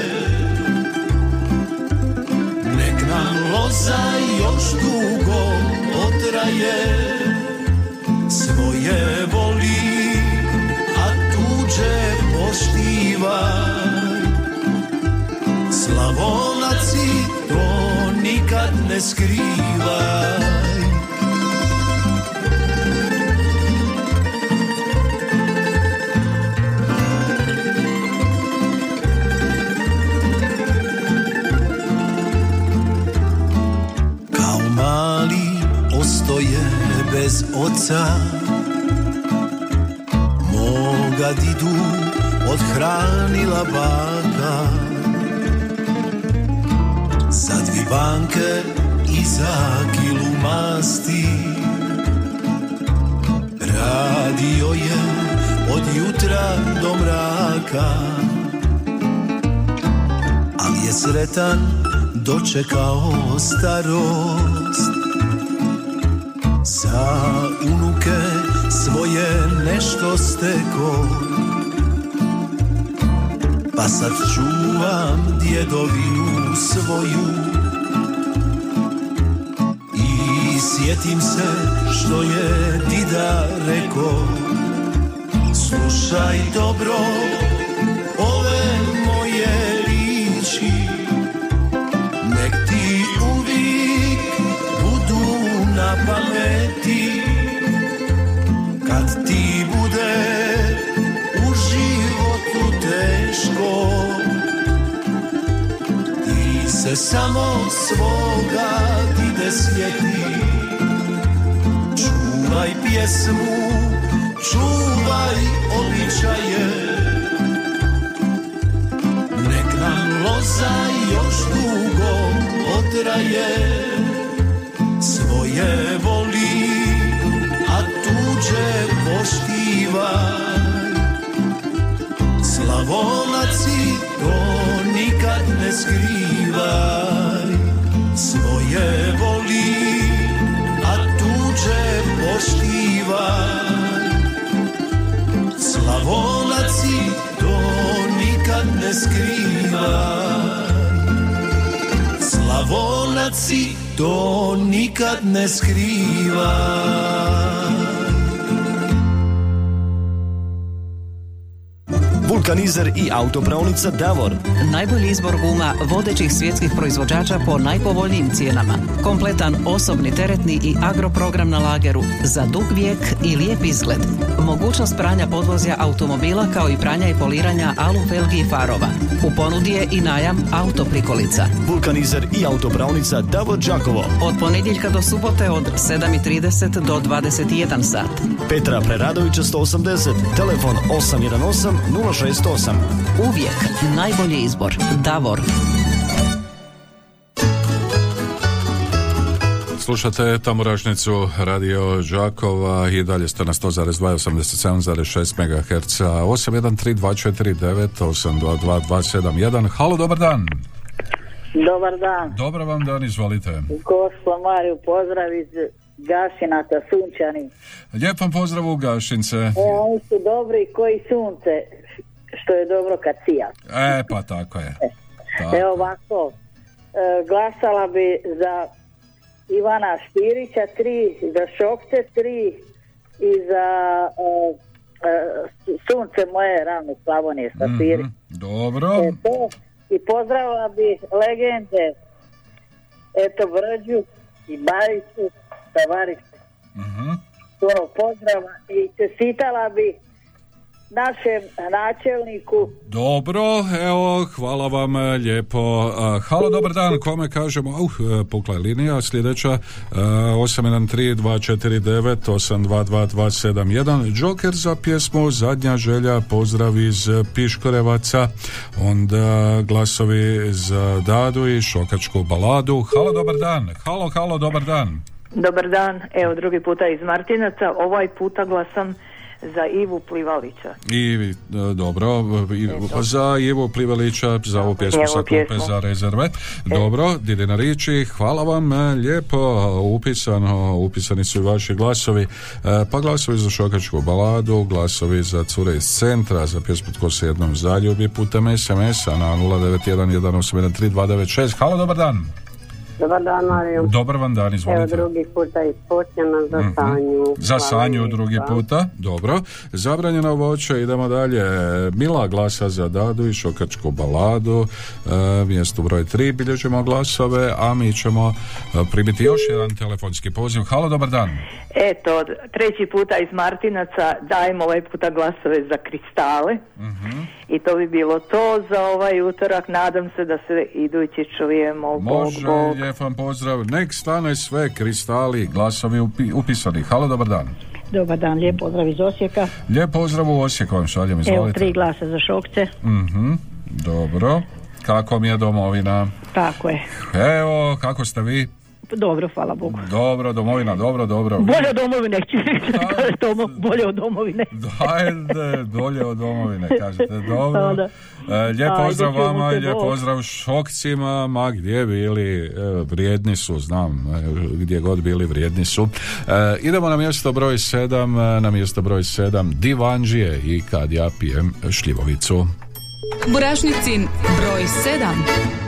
Nek nam loza još dugo potraje Svoje voli, a tuđe poštivaj ne skrivaj. Mali ostoje bez oca Moga didu odhranila baka. Za dvi banke i za kilu masti. Radio je od jutra do mraka Ali je sretan dočekao starost. Za unuke svoje nešto steko Pa sad čuvam djedovinu svoju sjetim se što je dida reko Slušaj dobro ove moje riči Nek ti uvijek budu na pameti. Kad ti bude u životu teško Ti se samo svoga ti ne sjeti Čuvaj pjesmu, čuvaj običaje. Nek nam loza još dugo potraje Svoje voli, a tuđe poštivaj Slavonaci to nikad ne skrivaj. Svoje voli, ne skrivaj Slavonaci to nikad ne skrivaj Vulkanizer i autopravnica Davor. Najbolji izbor guma vodećih svjetskih proizvođača po najpovoljnijim cijenama. Kompletan osobni teretni i agroprogram na lageru za dug vijek i lijep izgled. Mogućnost pranja podvozja automobila kao i pranja i poliranja alu felgi i farova. U ponudi je i najam autoprikolica. Vulkanizer i autopravnica Davor Đakovo. Od ponedjeljka do subote od 7.30 do 21 sat. Petra Preradovića 180, telefon 818 068. Uvijek najbolji izbor. Davor. Slušate Tamorašnicu Radio Đakova i dalje ste na 100,2 87,6 MHz 813249 822 Halo, dobar dan. Dobar dan. Dobar vam dan, izvolite. Gospo Mariju, pozdrav iz Gašinata, Sunčani. Lijep vam pozdrav u Gašince. E, oni su dobri koji sunce, što je dobro kad sija. E, pa tako je. Tako. Evo ovako, e, glasala bi za Ivana Špirića tri, za Šokce tri i za e, e, Sunce moje ravne Slavonije sa. Mhm, Dobro. E, to. I pozdravila bi legende eto Brđu i Bariću Tavariću. Mhm. Puno pozdrava i čestitala bi našem načelniku Dobro, evo, hvala vam e, lijepo. Halo, dobar dan, kome kažemo? Uh, e, pukla je linija, sljedeća uh, 813-249-822-271. Joker za pjesmu Zadnja želja, pozdrav iz Piškorevaca, onda glasovi za Dadu i Šokačku baladu. Halo, dobar dan, halo, halo, dobar dan. Dobar dan, evo drugi puta iz Martinaca, ovaj puta glasam za Ivu Plivalića. I e, dobro, i, za Ivo Plivalića, za ovu pjesmu sa klupe pjesmu. za rezerve. Dobro, Didina Riči, hvala vam e, lijepo, upisano, upisani su i vaši glasovi, E, pa glasovi za šokačku baladu, glasovi za cure iz centra, za pjesmu Tko se jednom zaljubi putem SMS-a na 09118139296. Halo, dobar dan. Dobar dan, Mario. Dobar vam dan, Evo izvolite. drugi puta iz Potnjana za Mhm. Sanju. Za Sanju drugi puta, dobro. Zabranjeno voće, idemo dalje. Mila glasa za Dadu i šokačku baladu. E, mjesto broj 3 bilježimo glasove, a mi ćemo e, primiti još jedan telefonski poziv. Halo, dobar dan. Eto, treći puta iz Martinaca dajem ovaj puta glasove za kristale i to bi bilo to za ovaj utorak. Nadam se da se idući čujemo. Bog, Može, Bog. lijep vam pozdrav. Nek stane sve kristali, glasovi upi- upisani. Halo, dobar dan. Dobar dan, lijep pozdrav iz Osijeka. Lijep pozdrav u Osijek vam šaljem, Evo, izvolite. tri glasa za Šokce. Mhm, dobro. Kako mi je domovina? Tako je. Evo, kako ste vi? Dobro, hvala Bogu. Dobro, domovina, dobro, dobro. Bolje od domovine, kažeš domo, bolje od domovine. Ajde, bolje od domovine, kažete. Dobro. Da, E, lijep pozdrav vama lijep pozdrav šokcima, ma gdje bili, e, vrijedni su, znam, e, gdje god bili vrijedni su. Idemo na mjesto broj 7, na mjesto broj 7, Divanđije i kad ja pijem šljivovicu. Burašnicin broj 7.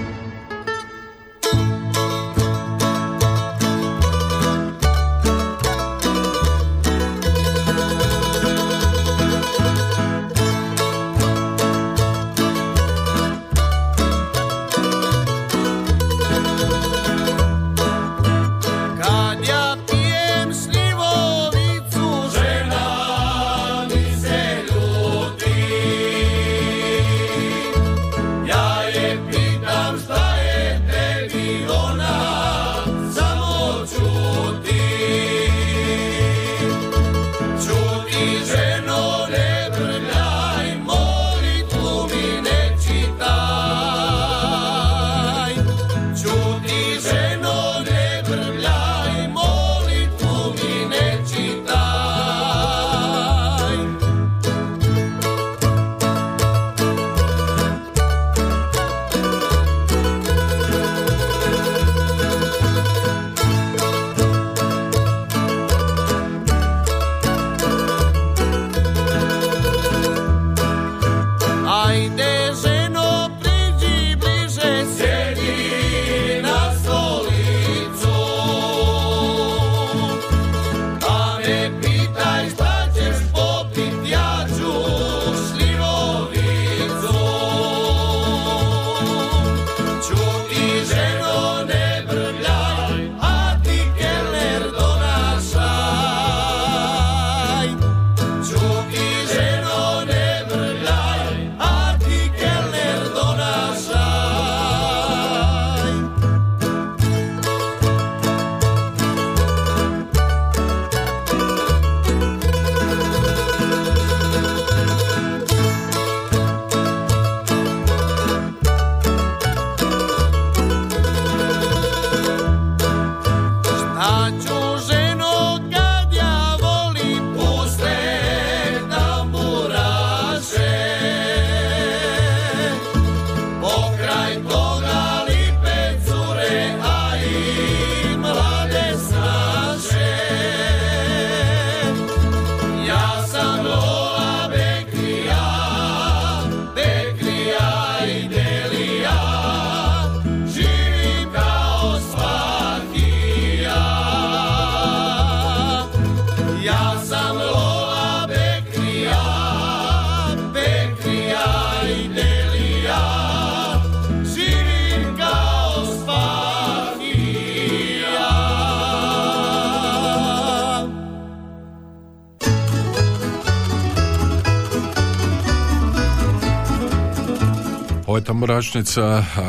Ovo je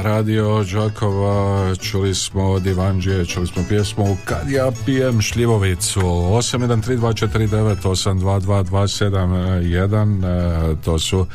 Radio Đakova, čuli smo od Ivanđije, čuli smo pjesmu Kad ja pijem šljivovicu 813249822271 e, to su e,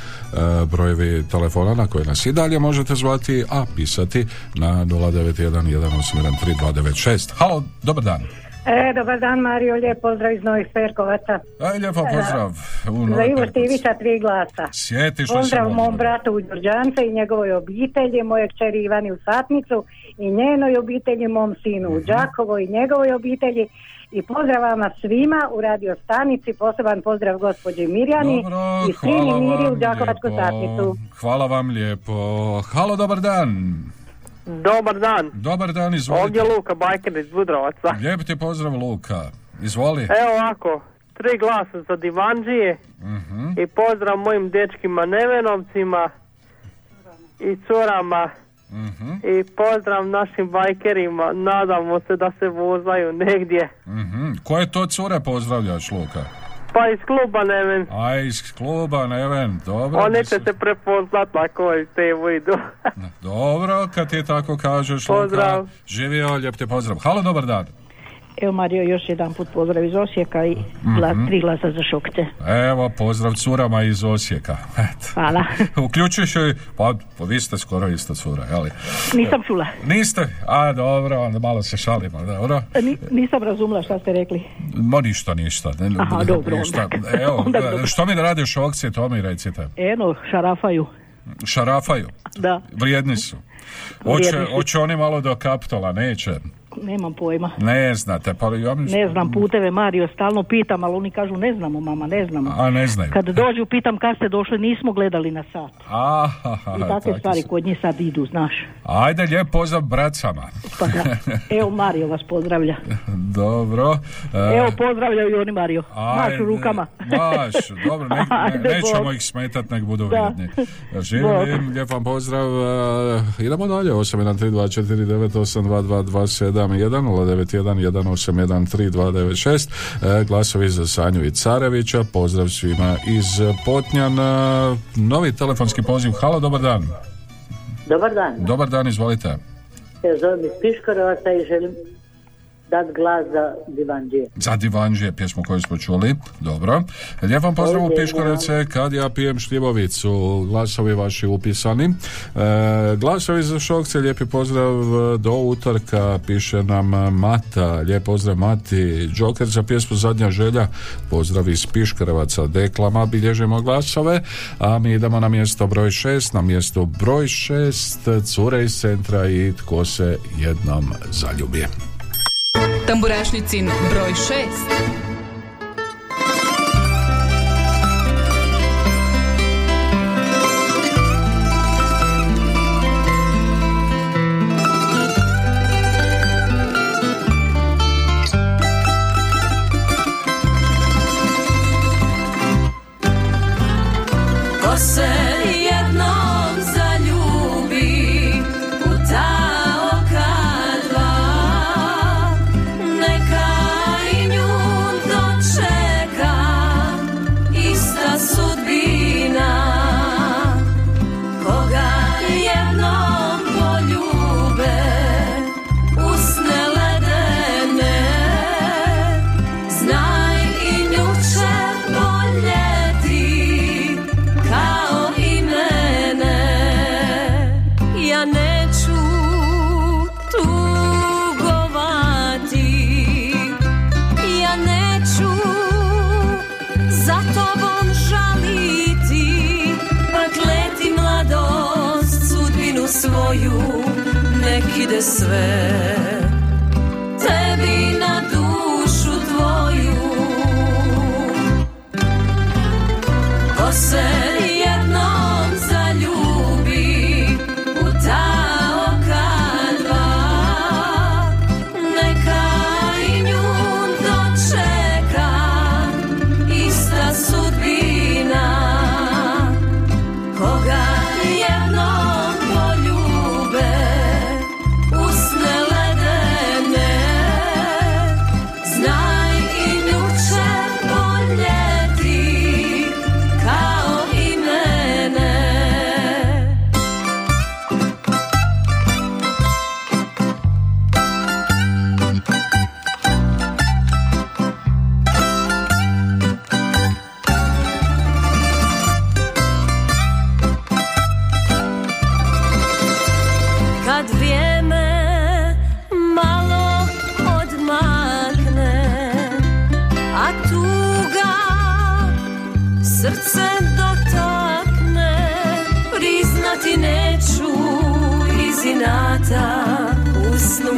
brojevi telefona na koje nas i dalje možete zvati, a pisati na 0911813296 Halo, dobar dan E, dobar dan Mario, lijep pozdrav iz Novih Perkovaca. Aj, lijepo pozdrav. U Za Ivo. Stivića tri glasa. Sjetiš Pozdrav mom bratu u Đurđance i njegovoj obitelji, moje kćeri Ivani u Satnicu i njenoj obitelji, mom sinu Mhm. u Đakovo i njegovoj obitelji. I pozdrav vama svima u radio stanici, poseban pozdrav gospođi Mirjani Dobro, i Sini Miri u Đakovačku satnicu. Hvala vam lijepo. Halo, dobar dan. Dobar dan. Dobar dan, izvolite. Ovdje Luka Bajker iz Budrovaca. Lijep ti pozdrav, Luka. Izvoli. Evo ovako, tri glasa za Divanđije Mhm. i pozdrav mojim dečkima Nevenovcima i curama Mhm. i pozdrav našim bajkerima. Nadamo se da se vozaju negdje. Mhm. Koje to cure pozdravljaš, Luka? Pa iz kluba Neven. A iz kluba, Neven, dobro. Oni da će se- prepoznat na koju tevu idu. Dobro, kad ti tako kažeš, Luka. Pozdrav. Živio, lijep ti pozdrav. Halo, dobar dan. Evo Mario, još jedan put pozdrav iz Osijeka i glas, Mhm. tri glasa za Šokce. Evo, pozdrav curama iz Osijeka. Eto. Hvala. Uključuješ joj, pa, pa vi ste skoro ista cura, jeli? Nisam čula. Niste? A, dobro, onda malo se šalimo, dobro. Ni- nisam razumela šta ste rekli. Ma ništa, ništa. Ne, Aha, dobro, ništa. onda. Evo, Onda dobro. što mi radiš u akcije, to mi recite. Eno, šarafaju. Šarafaju. Da, Vrijedni su. Su. hoće oni malo do kaptola, neće. Nemam pojma. Ne znate, pa ja mislim- Ne znam puteve Mario, stalno pitam, ali oni kažu ne znamo mama, ne znamo. A, ne znaju. Kad dođu pitam kad ste došli, nismo gledali na sat. Aha, I takve stvari su. kod njih sad idu, znaš. Ajde, lijep pozdrav bracama. Pa da. Evo Mario vas pozdravlja. Dobro. e, Evo pozdravljaju i oni Mario. Maš Ajde, u rukama. Baš, dobro, ne, ne- nećemo Bog. ih smetat, nek budu Da. vrijedni. Živim, lijep vam pozdrav. e, idemo dalje, 813249822271, 09118139296, e, glasovi za Sanju i Carevića, pozdrav svima iz Potnjana. Novi telefonski poziv, halo, dobar dan. Dobar dan. Dobar dan, izvolite. Ja zovem iz Piškorovaca i želim dat glas za Divanđije. Za Divanđije, pjesmu koju smo čuli. Dobro. Lijep vam pozdrav u Ovdje Piškorevce, kad ja pijem šljivovicu. Glasovi vaši upisani. E, glasovi za šokce, lijepi pozdrav do utorka, piše nam Mata. Lijep pozdrav Mati. Joker za pjesmu Zadnja želja. Pozdrav iz Piškorevaca. Deklama, bilježimo glasove. A mi idemo na mjesto broj šest. Na mjesto broj šest cure iz centra i tko se jednom zaljubi. Tamburašnicin broj 6.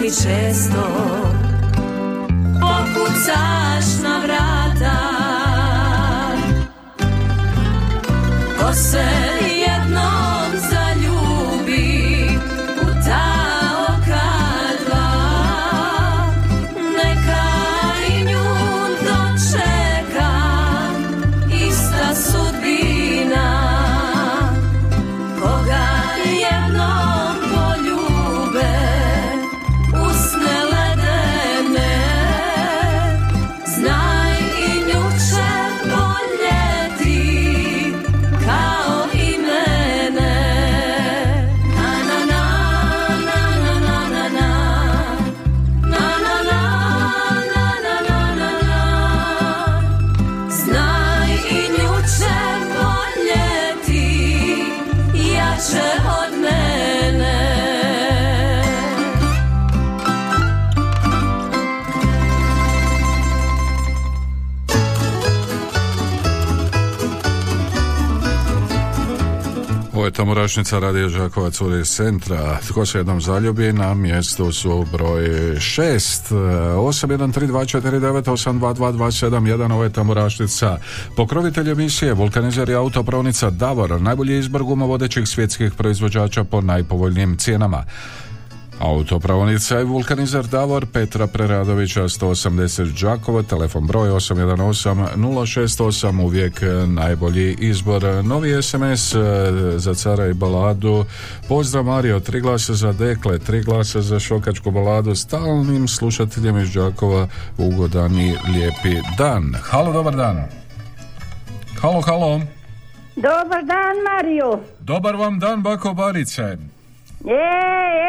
mi često. Pokucaš na vrata Tamorašnica Radio Žakovac iz centra. Tko se jednom zaljubi na mjestu su broj 6 813249822271 Ovo je Tamorašnica. Pokrovitelj emisije Vulkanizer i autopravnica Davor najbolji izbor guma vodećih svjetskih proizvođača po najpovoljnijim cijenama. Autopravnica i vulkanizer Davor Petra Preradovića 180 Đakova, telefon broj 818 068 uvijek najbolji izbor. Novi SMS e, za cara i baladu. Pozdrav Mario, tri glasa za Dekle, tri glasa za Šokačku baladu, stalnim slušateljem iz Đakova ugodan i lijepi dan. Halo, dobar dan. Halo, halo. Dobar dan, Mario. Dobar vam dan, Bako Barice. E,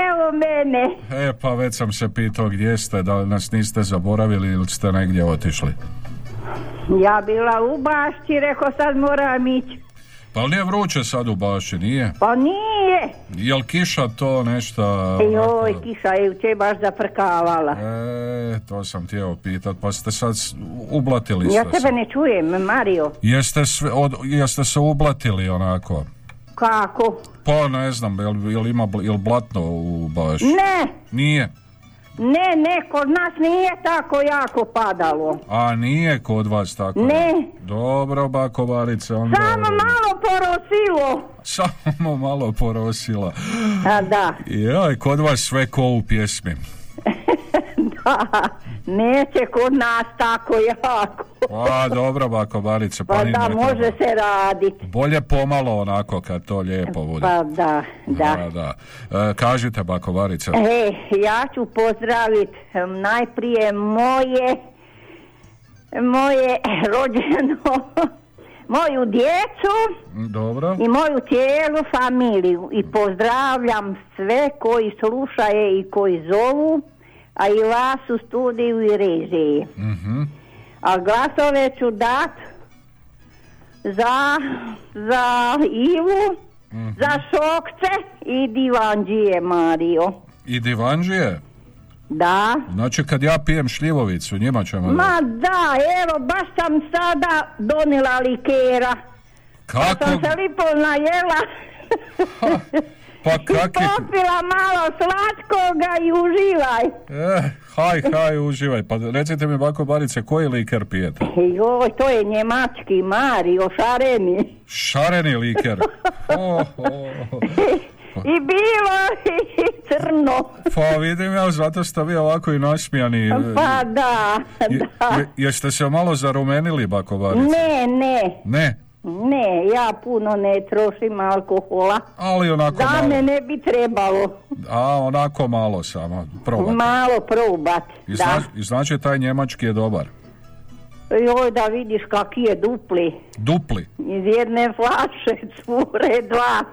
evo mene. E, pa već sam se pitao gdje ste, da li nas niste zaboravili ili ste negdje otišli. Ja bila u bašći, rekao sad moram ići. Pa li nije vruće sad u baši, nije? Pa nije. Jel kiša to nešto... Joj, kiša je uče baš zaprkavala. E, to sam htio pitat, pa ste sad ublatili Ja ste tebe se. ne čujem, Mario. Jeste, sve, od, jeste se ublatili onako? Kako? Pa ne znam, jel, jel ima jel blatno u baši? Ne, Nije. ne, ne, kod nas nije tako jako padalo. A nije kod vas tako? Ne. Dobro, bako Barice, onda... Samo malo porosilo. Samo malo porosila. A da, Joj, kod vas sve ko u pjesmi. da, neće kod nas tako jako. Pa dobro, bako Barice, pa, Pa da, može se raditi. Bolje pomalo onako kad to lijepo bude. Pa da, da. Da, da. E, kažite, bako Barice. E, ja ću pozdraviti najprije moje, moje rođeno, moju djecu Dobro. i moju cijelu familiju i pozdravljam sve koji slušaju i koji zovu, a i vas u studiju i režiji. Mhm. A glasove ću dat za, za Ivu, Mhm. za Šokce i Divanđije Mario. I divanđije? Da. Znači kad ja pijem šljivovicu, njima ćemo... Ma da, evo, baš sam sada donila likera. Kako? Sam se lipo najela Pa i kak je... popila malo slatkoga i uživaj. Eh, haj, haj, uživaj. Pa recite mi, bako Barice, koji liker pijete? Joj, to je njemački Mario, šareni. Šareni liker. Oh, oh. I bilo i crno. Pa vidim ja, zato ste vi ovako i nasmijani. Pa da, da. je- jeste se malo zarumenili, bako Barice? Ne, ne, Ne, ne, ja puno ne trošim alkohola. ali onako Za malo. ne bi trebalo A, onako malo samo, probajte. malo probat. I, Da. zna, I znači taj njemački je dobar. Joj, da vidiš kaki je dupli. Dupli. Iz jedne flaše cure dva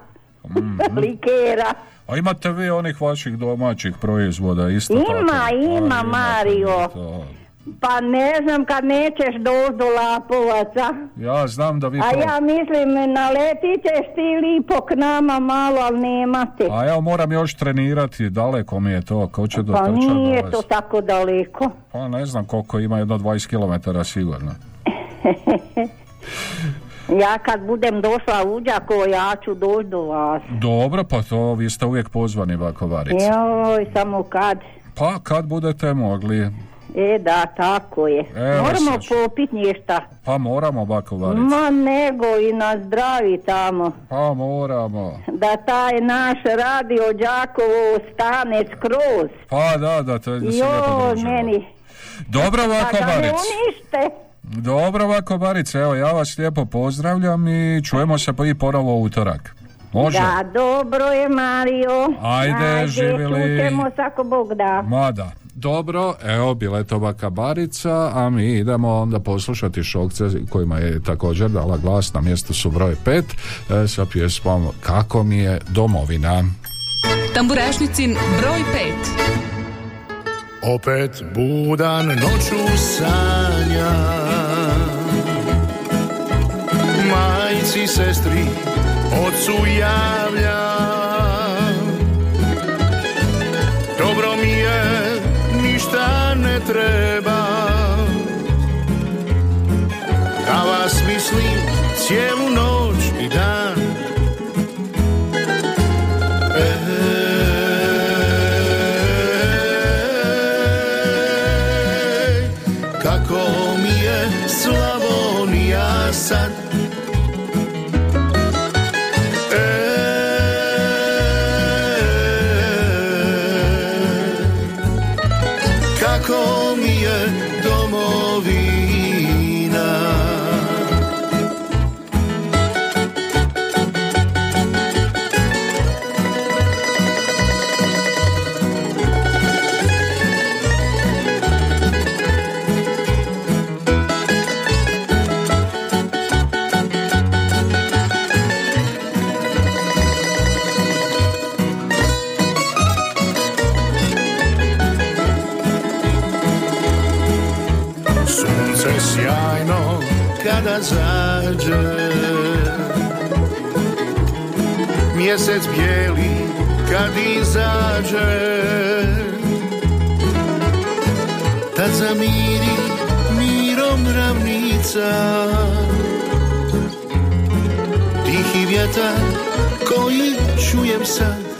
Mhm. likera. A imate vi onih vaših domaćih proizvoda isto tako? Ima, A, ima, imate Mario. to. Pa ne znam kad nećeš doći do Lapovaca. Ja znam da vi A to... ja mislim, naletit ćeš ti lipo k nama malo, ali nemate. A ja moram još trenirati, daleko mi je to, ko će Pa dotrčati nije do to tako daleko. Pa ne znam koliko ima, jedno 20 km sigurno. Ja kad budem došla u Đakovo, ja ću doći do vas. Dobro, pa to vi ste uvijek pozvani Vakovarice. Joj, samo kad. Pa kad budete mogli, E, da, tako je. Evo Moramo popit nješta. pa moramo Vakovarice. Ma nego i na zdravi tamo. Pa moramo. Da taj naš radio Đakovo stane skroz. Pa da, da, to je da se lijepo meni. Dobro Da ne Vakovarice. unište. Dobro Vakovarice, evo ja vas lijepo pozdravljam i čujemo se pa i ponovo utorak. Može? Da, dobro je Mario. Ajde, živjeli. čućemo se ako Bog da. Mada. Dobro, evo Biletova kabarica, a mi idemo onda poslušati šokce kojima je također dala glas na mjestu su broj 5 sa pjesmom Kako mi je domovina. Tamburašnicin broj 5. Opet budan noću sanja Majci, sestri, ocu javlja Mjesec bijeli kad izađe. Tad zamiri mirom ravnica. Tihi vjetar koji čujem sad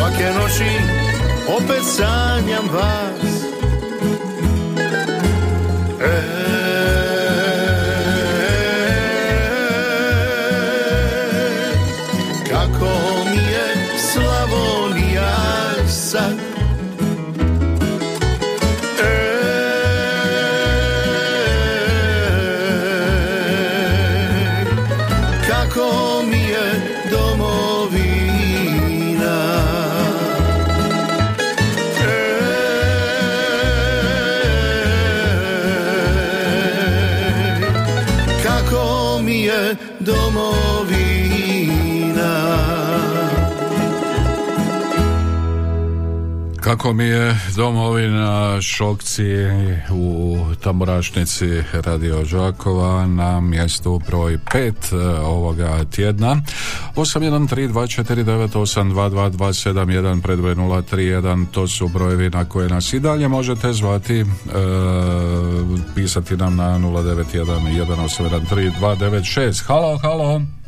svake noći opet sanjam vas Kako mi je domovina šokci u tamburašnici Radio Đakova na mjestu broj 5 ovoga tjedna. 813249822271 predve 031 to su brojevi na koje nas i dalje možete zvati e, pisati nam na 091 1813 296 halo halo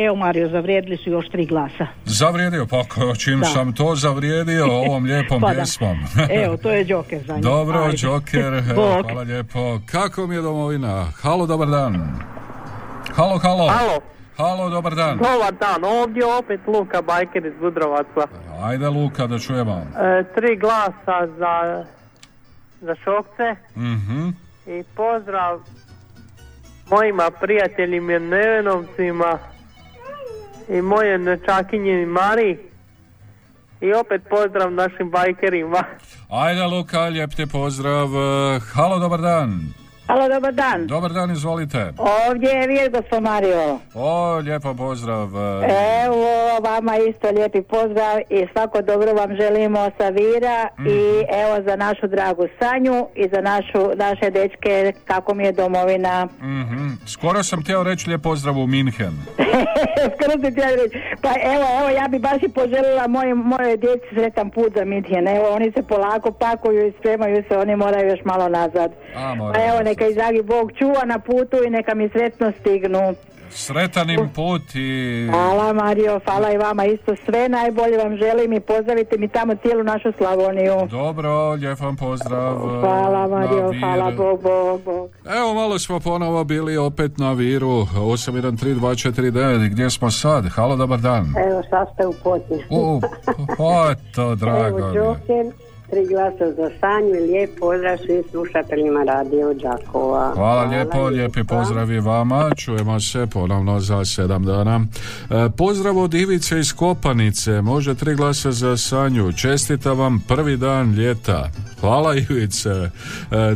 Evo Mario, zavrijedili su još tri glasa. Zavrijedio, pa čim Da. sam to zavrijedio ovom lijepom Pa pjesmom. Evo, to je Joker za njih. Dobro, Ajde. Joker, evo, hvala lijepo. Kako mi je domovina? Halo, dobar dan. Halo, halo. Halo. Halo, dobar dan. Dobar dan, ovdje opet Luka Bajker iz Budrovaca. Ajde, Luka, da čujemo. E, tri glasa za, za šokce Mhm. i pozdrav mojima prijateljima Nevenovcima i moje nečakinje Mari i opet pozdrav našim bajkerima. Ajde, Luka, lijep ti pozdrav. Halo, dobar dan. Halo, dobar dan. Dobar dan, izvolite. Ovdje je Virgo Mario. O, lijepo pozdrav. Evo, vama isto lijepi pozdrav i svako dobro vam želimo sa Vira i evo za našu dragu Sanju i za našu, naše dečke kako mi je domovina. Mhm. Skoro sam htio reći lijep pozdrav u Minhen. Skoro sam htjela reći. Pa evo, evo, ja bi baš i poželjela mojoj moje djeci sretan put za Mitjen. Evo, oni se polako pakuju i spremaju se, oni moraju još malo nazad. A, Pa evo, nazad. Neka ih dragi Bog čuva na putu i neka mi sretno stignu. Sretan im put i... Hvala Mario, hvala i vama isto sve najbolje vam želim i pozdravite mi tamo cijelu našu Slavoniju. Dobro, lijep vam pozdrav. Hvala Mario, hvala Bog, Bog, Bog. Evo, malo smo ponovo bili opet na Viru, 813249, gdje smo sad? Halo, dobar dan. Evo sad ste u potnji. U, o, to drago Evo. Joker, tri glasa za Sanju i lijep pozdrav svim slušateljima radio Đakova. Hvala lijepo, lijepi pozdrav i vama. Čujemo se ponovno za sedam dana. E, pozdrav od Ivice iz Kopanice. Može tri glasa za Sanju. Čestita vam prvi dan ljeta. Hvala Ivice. E,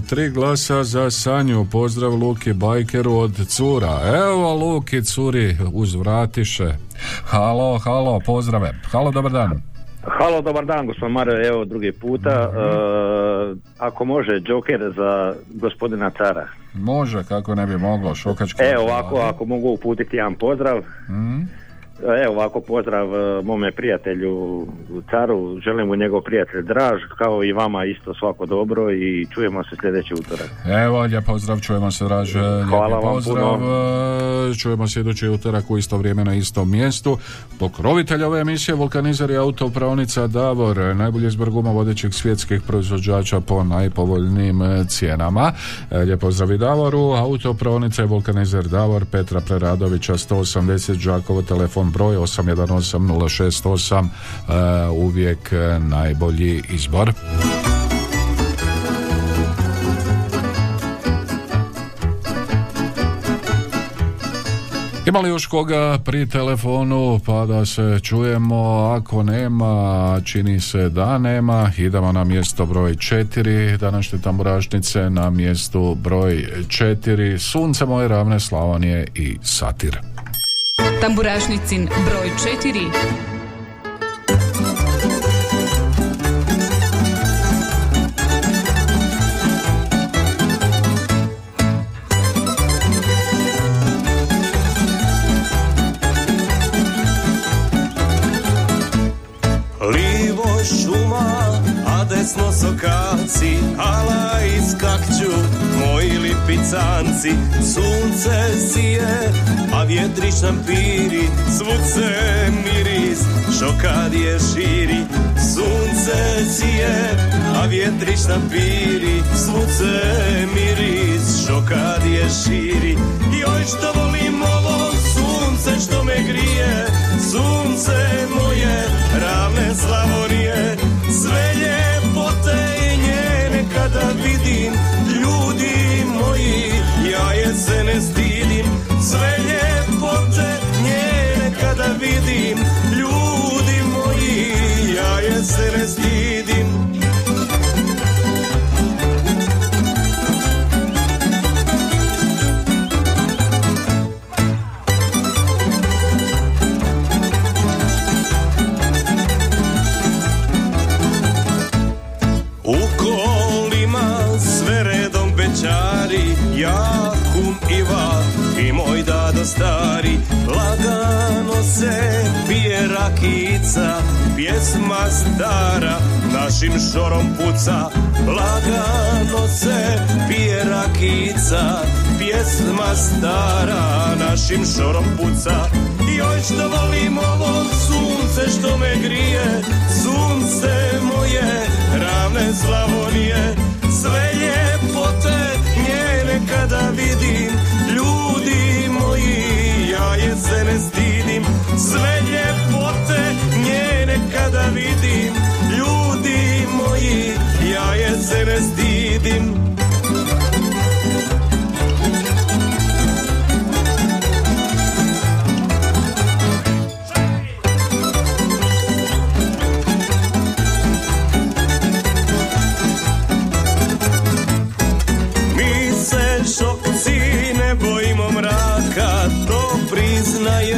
tri glasa za Sanju. Pozdrav Luki Bajkeru od Cura. Evo Luki Curi uzvratiše. Halo, halo, pozdrave. Halo, dobar dan. Halo, dobar dan, gospodin Mario, evo drugi puta. Mhm. E, ako može, Joker za gospodina Cara. Može, kako ne bi moglo, šokačka. Evo ovako, ako mogu uputiti jedan pozdrav. Mhm. Evo ovako pozdrav e, mome prijatelju Caru, želim mu njegov prijatelj Draž, kao i vama isto svako dobro i čujemo se sljedeći utorak. Evo, lijep pozdrav, čujemo se Draže, lijepi Hvala vam pozdrav, puno. e, čujemo se idući utorak u isto vrijeme na istom mjestu. Pokrovitelj ove emisije Vulkanizer i autopravnica Davor, najbolji izbor guma vodećih svjetskih proizvođača po najpovoljnijim e, cijenama. E, Lijep pozdrav i Davoru, autopravnica je Vulkanizer Davor, Petra Preradovića 180, Đakovo, telefon broj 818 068, e, uvijek e, najbolji izbor. Ima li još koga pri telefonu pa da se čujemo? Ako nema, čini se da nema. Idemo na mjesto broj četiri današnje tamburašnice na mjestu broj četiri Sunce moje ravne Slavonije i Satir. Tamburašnicin broj 4. Livo šuma, a desno sokaci, ala iskakću moji lipicanci. Sunce sije, a vjetrić nam piri, svud se miris, šokadije širi. Sunce sije, a vjetrić nam svud se miris, šokadije širi. Joj što volim ovo sunce što me grije, sunce moje ravne Slavonije, sve ljepote i njene kada vidim, ne stidim, sve ljepote njene kada vidim, ljudi moji, ja je se ne stidim. U kolima sve redom bećari Ja, se pije rakica Pjesma stara našim šorom puca. Lagano se pije rakica Pjesma stara našim šorom puca. Joj što volim ovo sunce što me grije Sunce moje ravne Slavonije se ne stidim Mi se to priznaje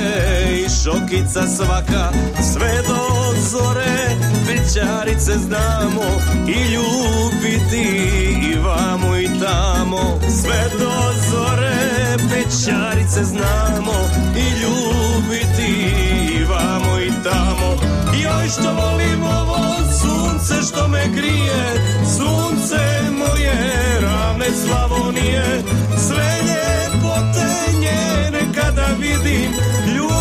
i šokica svaka. Sve do zore večarice znamo i ljubiti i vamo i tamo. Sve do zore večarice znamo i ljubiti i vamo i tamo. Joj što volim ovo sunce što me grije, sunce moje ravne Slavonije, sve ljepote njene kada vidim, ljudi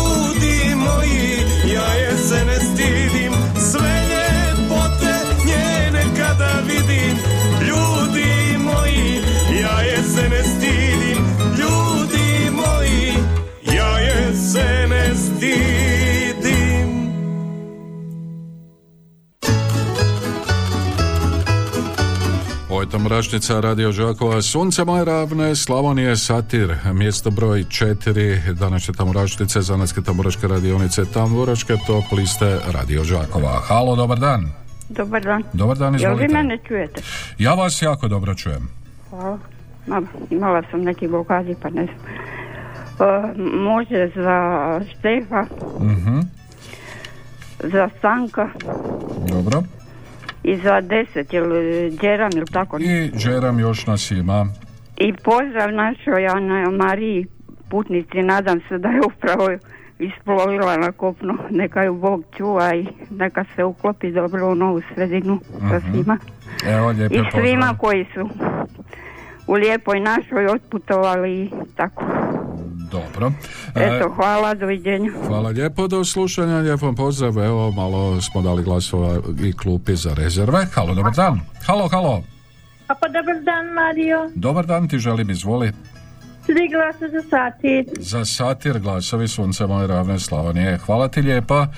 Ovo je Mrašnica, Radio Đakova, Sunce moje ravne, Slavonije, Satir, mjesto broj četiri, današnje Tamburašnice, Zanetske Tamburaške radionice, Tamburaške top liste Radio Đakova. Halo, dobar dan. Dobar dan. Dobar dan, Jel vi izvolite. mene čujete? Ja vas jako dobro čujem. Hvala. Ma, imala sam neki blokadi pa ne znam. E, može za Štefa, Mhm, za Stanka dobro. I za deset, jel Đeram ili tako? I Džeram još nas ima. I pozdrav našoj Ana Mariji putnici, nadam se da je upravo isplovila na kopno. Neka ju Bog čuva i neka se uklopi dobro u novu sredinu sa Mhm. svima. Evo, lijepi I pozdrav. svima koji su u lijepoj našoj otputovali i tako. Dobro. E, Eto, hvala, doviđenja. Hvala lijepo, do slušanja, lijepom pozdrav. Evo, malo smo dali glasova i klupi za rezerve. Halo, dobar dan. Halo, halo. A pa dobar dan Mario, Dobar dan ti želim, izvoli. Tri glasa za satir. Za satir glasovi sunce moje ravne Slavonije. Hvala ti lijepa. E,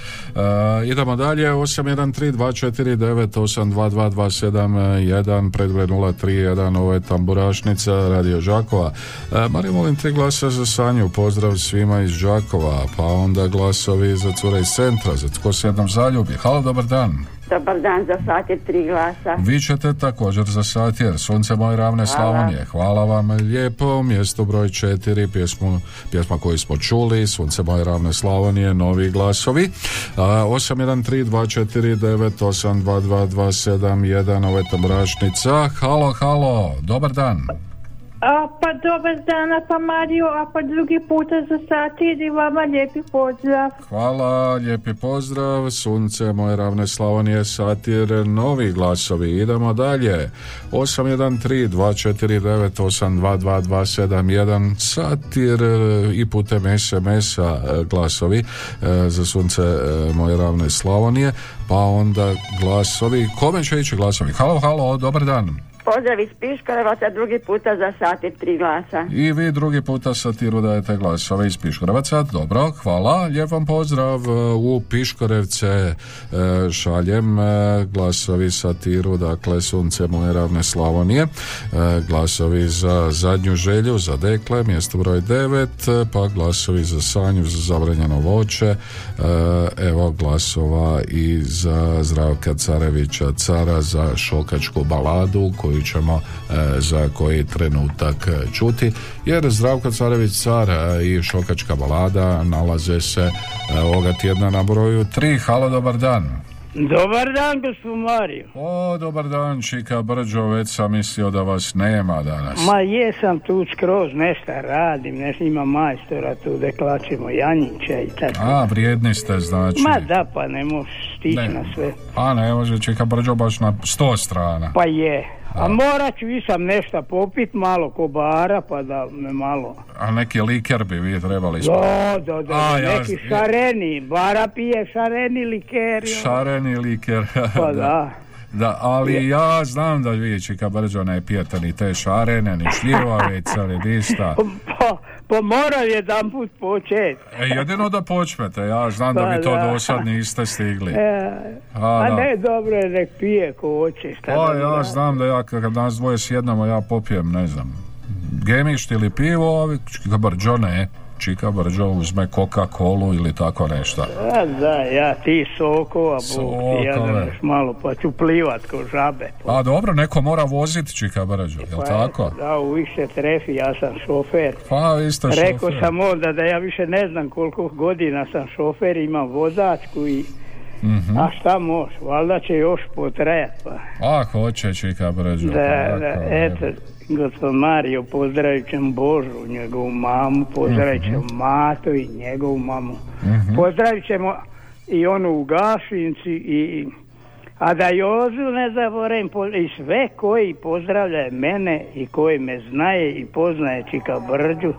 idemo dalje. 813-249-822-271 predgled 031 ovo je Tamburašnica Radio Žakova. E, Mario, molim tri glasa za Sanju. Pozdrav svima iz Žakova. Pa onda glasovi za cure iz centra. Za tko se jednom zaljubi. Halo, dobar dan. Dobar dan za satir, tri glasa. Vi ćete također za satir Sunce moje ravne Hvala. Slavonije. Hvala vam lijepo. Mjesto broj četiri, pjesmu, pjesma koju smo čuli, Sunce moje ravne Slavonije, novi glasovi. A, 813-249-822-271, ovo je. Halo, halo, dobar dan. A pa dobar dan, pa Mario, a pa drugi puta za satir i vama lijepi pozdrav. Hvala, lijepi pozdrav, sunce moje ravne Slavonije, satir, novi glasovi. Idemo dalje. 813-249-822-271, satir e, i putem SMS-a e, glasovi e, za sunce moje ravne Slavonije, pa onda glasovi. Kome će ići glasovi? Halo, halo, dobar dan. Pozdrav iz Piškorevaca, drugi puta za satir, tri glasa. I vi drugi puta satiru dajete glasove iz Piškorevaca. Dobro, hvala. Lijep vam pozdrav u Piškorevce. e, Šaljem e, glasovi satiru, dakle Sunce moje ravne Slavonije. E, Glasovi za zadnju želju, za dekle, mjesto broj 9, pa glasovi za sanju, za zabranjeno voće. Evo glasova i za Zdravka Carevića cara za šokačku baladu koju ćemo e, za koji trenutak e, čuti jer Zdravko Carević car e, i šokačka balada nalaze se ovoga tjedna na broju 3. Halo, dobar dan. Dobar dan, gospod Mario. O, dobar dan, Čika Brđo, već sam mislio da vas nema danas. Ma jesam tu skroz, nešto radim, nešto ima majstora tu da klačemo Janjića i tako. A, vrijedni ste, znači. Ma da, pa ne možeš stići na sve. A ne, može Čika Brđo baš na sto strana. Pa je. A morat ću i sam nešto popit, malo kobara, pa da me malo... A neki liker bi vi trebali Da, spavati. da, da, A, ja- neki šareni, bara pije šareni likeri. Šareni liker. Pa da. Da, ali ja znam da vi, Čika Brđo, ne pijete ni te šarene, ni šljivovice, ni ništa. Pa, pa mora jedan put početi. E, jedino da počnete, ja znam da Pa vi to da. do sad niste stigli. E, A, a da. ne, dobro je, nek pije ko hoće, šta Pa da ja mora. znam da ja kad nas dvoje sjednemo ja popijem, ne znam, gemišt ili pivo, a vi Čika Brđo ne. Čika Brđo uzme Coca-Colu ili tako nešto. A da, ja ti sokova, Bog ti, ja da još malo pa ću plivat ko žabe. A dobro, neko mora voziti Čika Brđo, jel Pa tako? Da, u više trefi, ja sam šofer. Pa vi ste Rekao šofer. sam onda da ja više ne znam koliko godina sam šofer, imam vozačku i Mhm. a šta može, valjda će još potrajat pa. A, hoće Čika Brđo. Da, tako, da, eto, gospod Mario, pozdravit ćemo Božu, njegovu mamu, pozdravit ćemo Mato i njegovu mamu. Mhm. Pozdravit ćemo i onu u Gašinci i a da Jozu ne zaboravim i sve koji pozdravljaju mene i koji me znaje i poznaje Čika Brđu.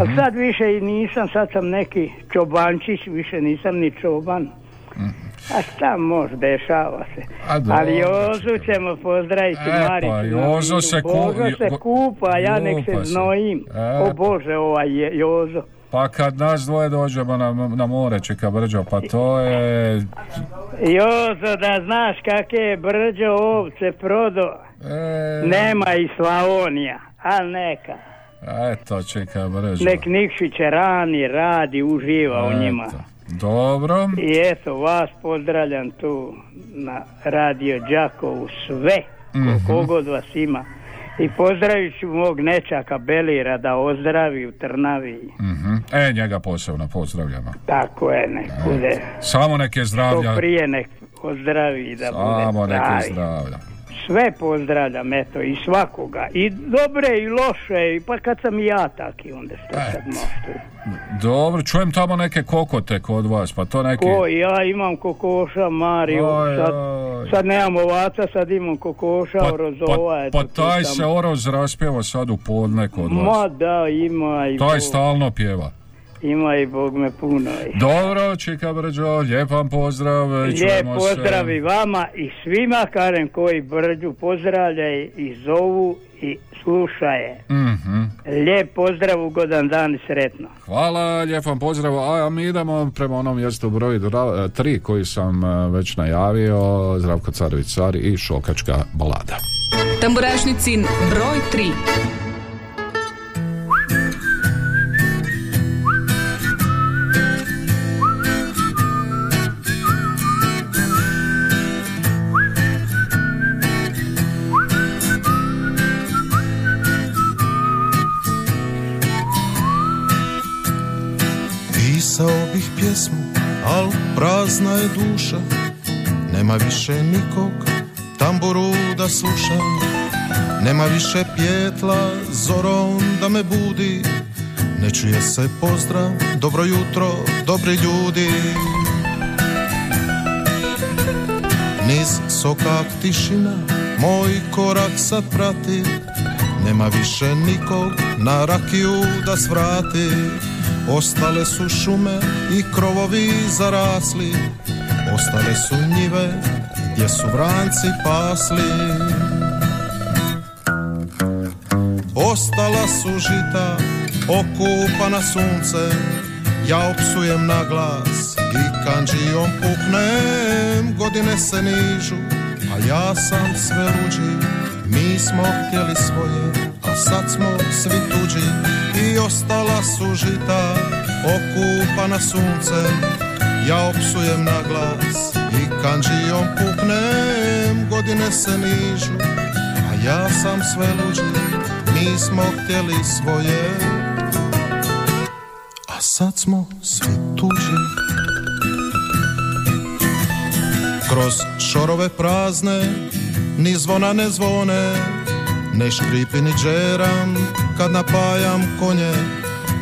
A Mhm. sad više i nisam, sad sam neki čobančić, više nisam ni čoban. A šta može, dešava se. A Ali Jozu ćemo pozdraviti E, Maricu. pa Jozo se ku- Božo se kupa, ja nek se znojim. E, O Bože, ovaj je Jozo. Pa kad nas dvoje dođemo na, na more, Čika Brđo, pa to je... Jozo, da znaš kakve je brđo ovce prodo. E, Nema i Slavonija, a neka. Eto, Čika Brđo. Nek Nikšić rani, radi, uživa u njima. Dobro. I eto, vas pozdravljam tu na radio Đakovu sve, Mhm. kogod vas ima. I pozdravit ću mog nečaka Belira da ozdravi u Trnavi. Mhm. E, njega posebno pozdravljamo. Tako je, nek bude. Samo neke To zdravlja. prije nek ozdravi da Samo bude neke pravi. zdravlja. Sve pozdravljam, eto, i svakoga. I dobre i loše, i pa kad sam i ja taki, onda što sad može. Dobro, čujem tamo neke kokote kod vas, pa to neki... Ko, ja imam kokoša, Mario, Oj, sad, oj. sad nemam ovaca, sad imam kokoša, Pa, orozova, pa, eto, pa taj sam. se oroz raspjeva sad u podne kod Ma vas. da, ima i Taj stalno pjeva. Ima i Bog me puno. Dobro, Čika Brđo, lijep vam pozdrav. Lijep se. pozdrav i vama i svima, kažem, koji brđu pozdravljaju i zovu i slušaje. Mhm. Lijep pozdrav, ugodan dan i sretno. Hvala, lijep vam pozdrav. A mi idemo prema onom mjestu broj 3 koji sam e, već najavio, Zdravko Carović Car i Šokačka balada. Tamburašnicin broj 3. Pisao bih pjesmu, al prazna je duša. Nema više nikog tamburu da sluša. Nema više pjetla zorom da me budi. Ne čuje se pozdrav, dobro jutro, dobri ljudi. Niz sokak tišina, moj korak sad prati. Nema više nikog na rakiju da svrati Ostale su šume i krovovi zarasli Ostale su njive gdje su vranci pasli. Ostala su žita okupana suncem Ja opsujem na glas i kanđijom puknem Godine se nižu, a ja sam sve luđi Mi smo htjeli svoje, sad smo svi tuđi I ostala su žita okupana suncem. Ja opsujem na glas i kanđijom puknem Godine se nižu, a ja sam sve luđi Mi smo htjeli svoje, a sad smo svi tuđi. Kroz šorove prazne Ni zvona ne zvone Ne škripi ni džeram Kad napajam konje.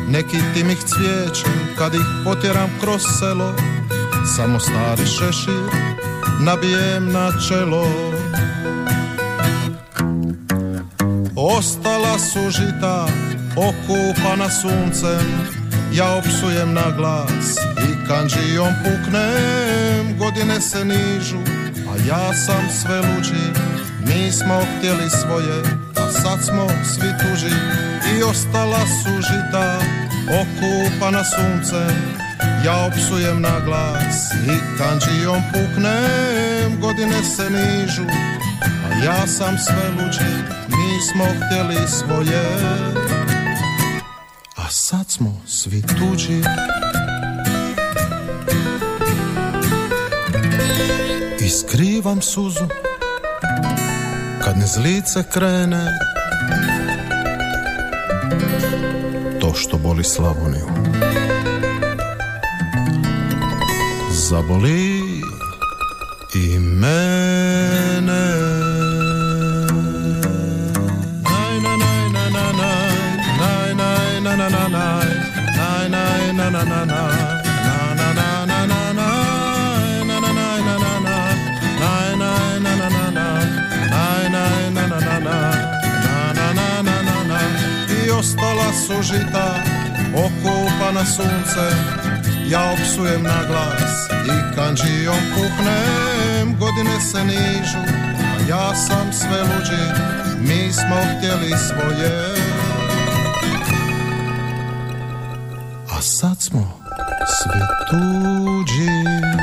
Neki tim ih cvijećem Kad ih potjeram kroz selo. Samo stari šešir Nabijem na čelo. Ostala su žita okupana suncem. Ja opsujem na glas i kanđijom puknem. Godine se nižu, a ja sam sve luđi Mi smo htjeli svoje, a sad smo svi tuži. I ostala su žita okupana suncem. Ja opsujem na glas i kanđijom puknem. Godine se nižu, a ja sam sve luđi, mi smo htjeli svoje A sad smo svi tuđi. I skrivam suzu Kad niz lice krene. To što boli Slavoniju. Zaboli ostala su žita okupana sunce. Ja opsujem na glas i kanđijom puhnem Godine se nižu, a ja sam sve luđi. Mi smo htjeli svoje. A sad smo svi tuđi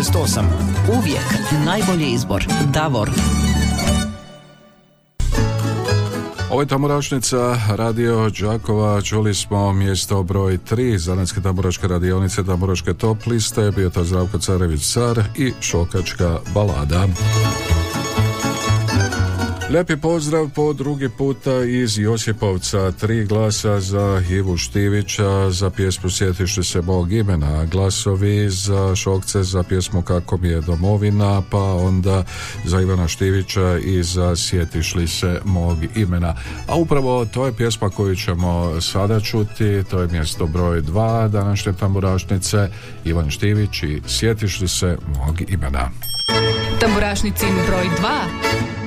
068. Uvijek najbolji izbor. Davor. Ovo je Tamburašnica, radio Đakova, čuli smo mjesto broj 3 Zanetske tamburaške radionice, tamburaške top liste, bio to Zdravko Carević Car i Šokačka balada. Lijepi pozdrav po drugi puta iz Josipovca, tri glasa za Ivu Štivića, za pjesmu Sjetišli se mog imena, glasovi za Šokce za pjesmu Kako mi je domovina, pa onda za Ivana Štivića i za Sjetišli se mog imena. A upravo to je pjesma koju ćemo sada čuti, to je mjesto broj dva današnje tamburašnice, Ivan Štivić i Sjetišli se mog imena. Tamburašnicin broj 2.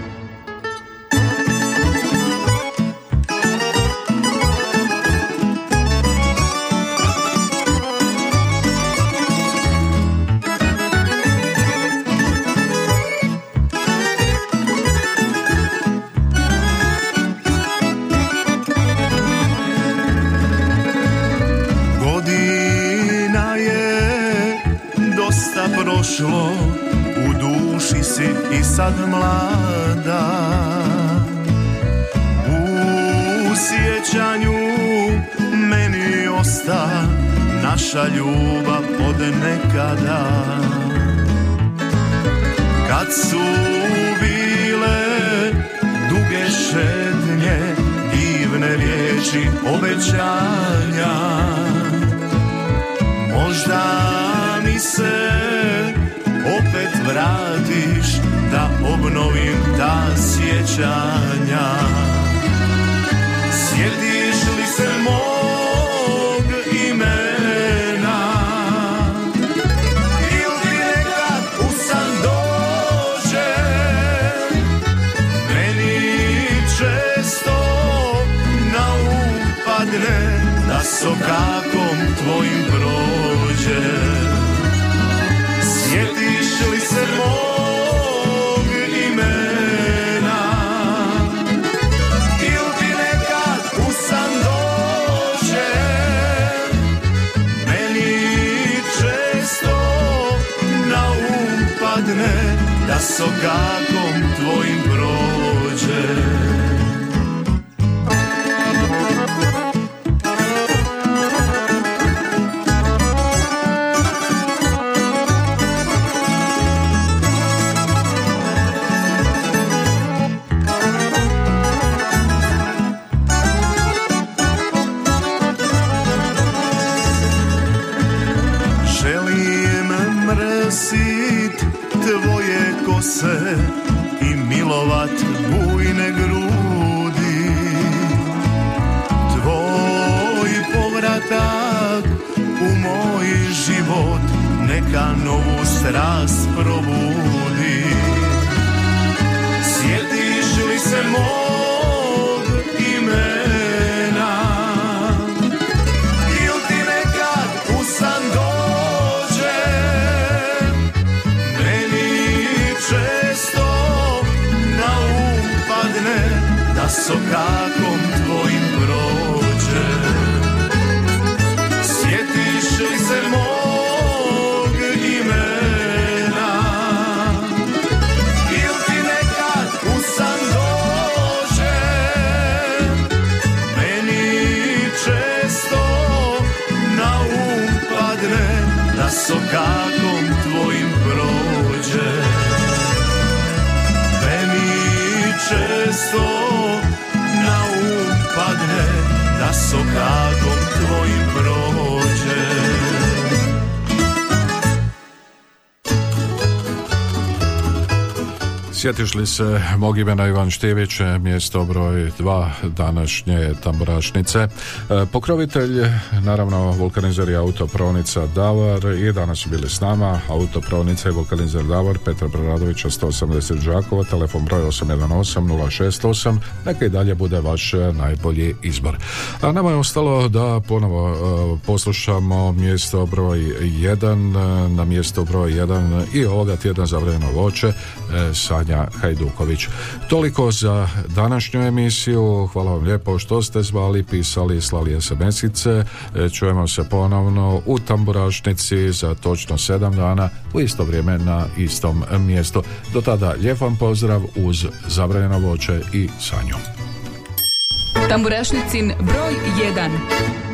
sad mlada. U sjećanju meni osta naša ljubav od nekada. Kad su bile duge šetnje, divne riječi obećanja, Možda mi se opet vratiš da obnovim ta sjećanja. Sjetiš li se mog imena? Ili nekad u san dođe? Meni često na um padne da sokakom tvojim se Il ti nekad u san Meni često na um padne Da s okakom tvojim brojem Sjetiš li se mog imena Ivan Štivić, mjesto broj dva današnje tamburašnice. E, Pokrovitelj, naravno, vulkanizer i autopravnica Davar i danas su bili s nama autopravnica i vulkanizer Davar Petra Preradovića 180 Žakova, telefon broj 818 068, neka i dalje bude vaš najbolji izbor. A nama je ostalo da ponovo e, poslušamo mjesto broj 1, na mjesto broj 1 i ovoga tjedna zavrljeno voće, e, Sanja Hajduković. Toliko za današnju emisiju. Hvala vam lijepo što ste zvali, pisali, slali SMS-ice. E, Čujemo se ponovno u Tamburašnici za točno sedam dana u isto vrijeme na istom mjestu. Do tada lijep vam pozdrav uz zabranjeno voće i sanju. Tamburašnicin broj 1.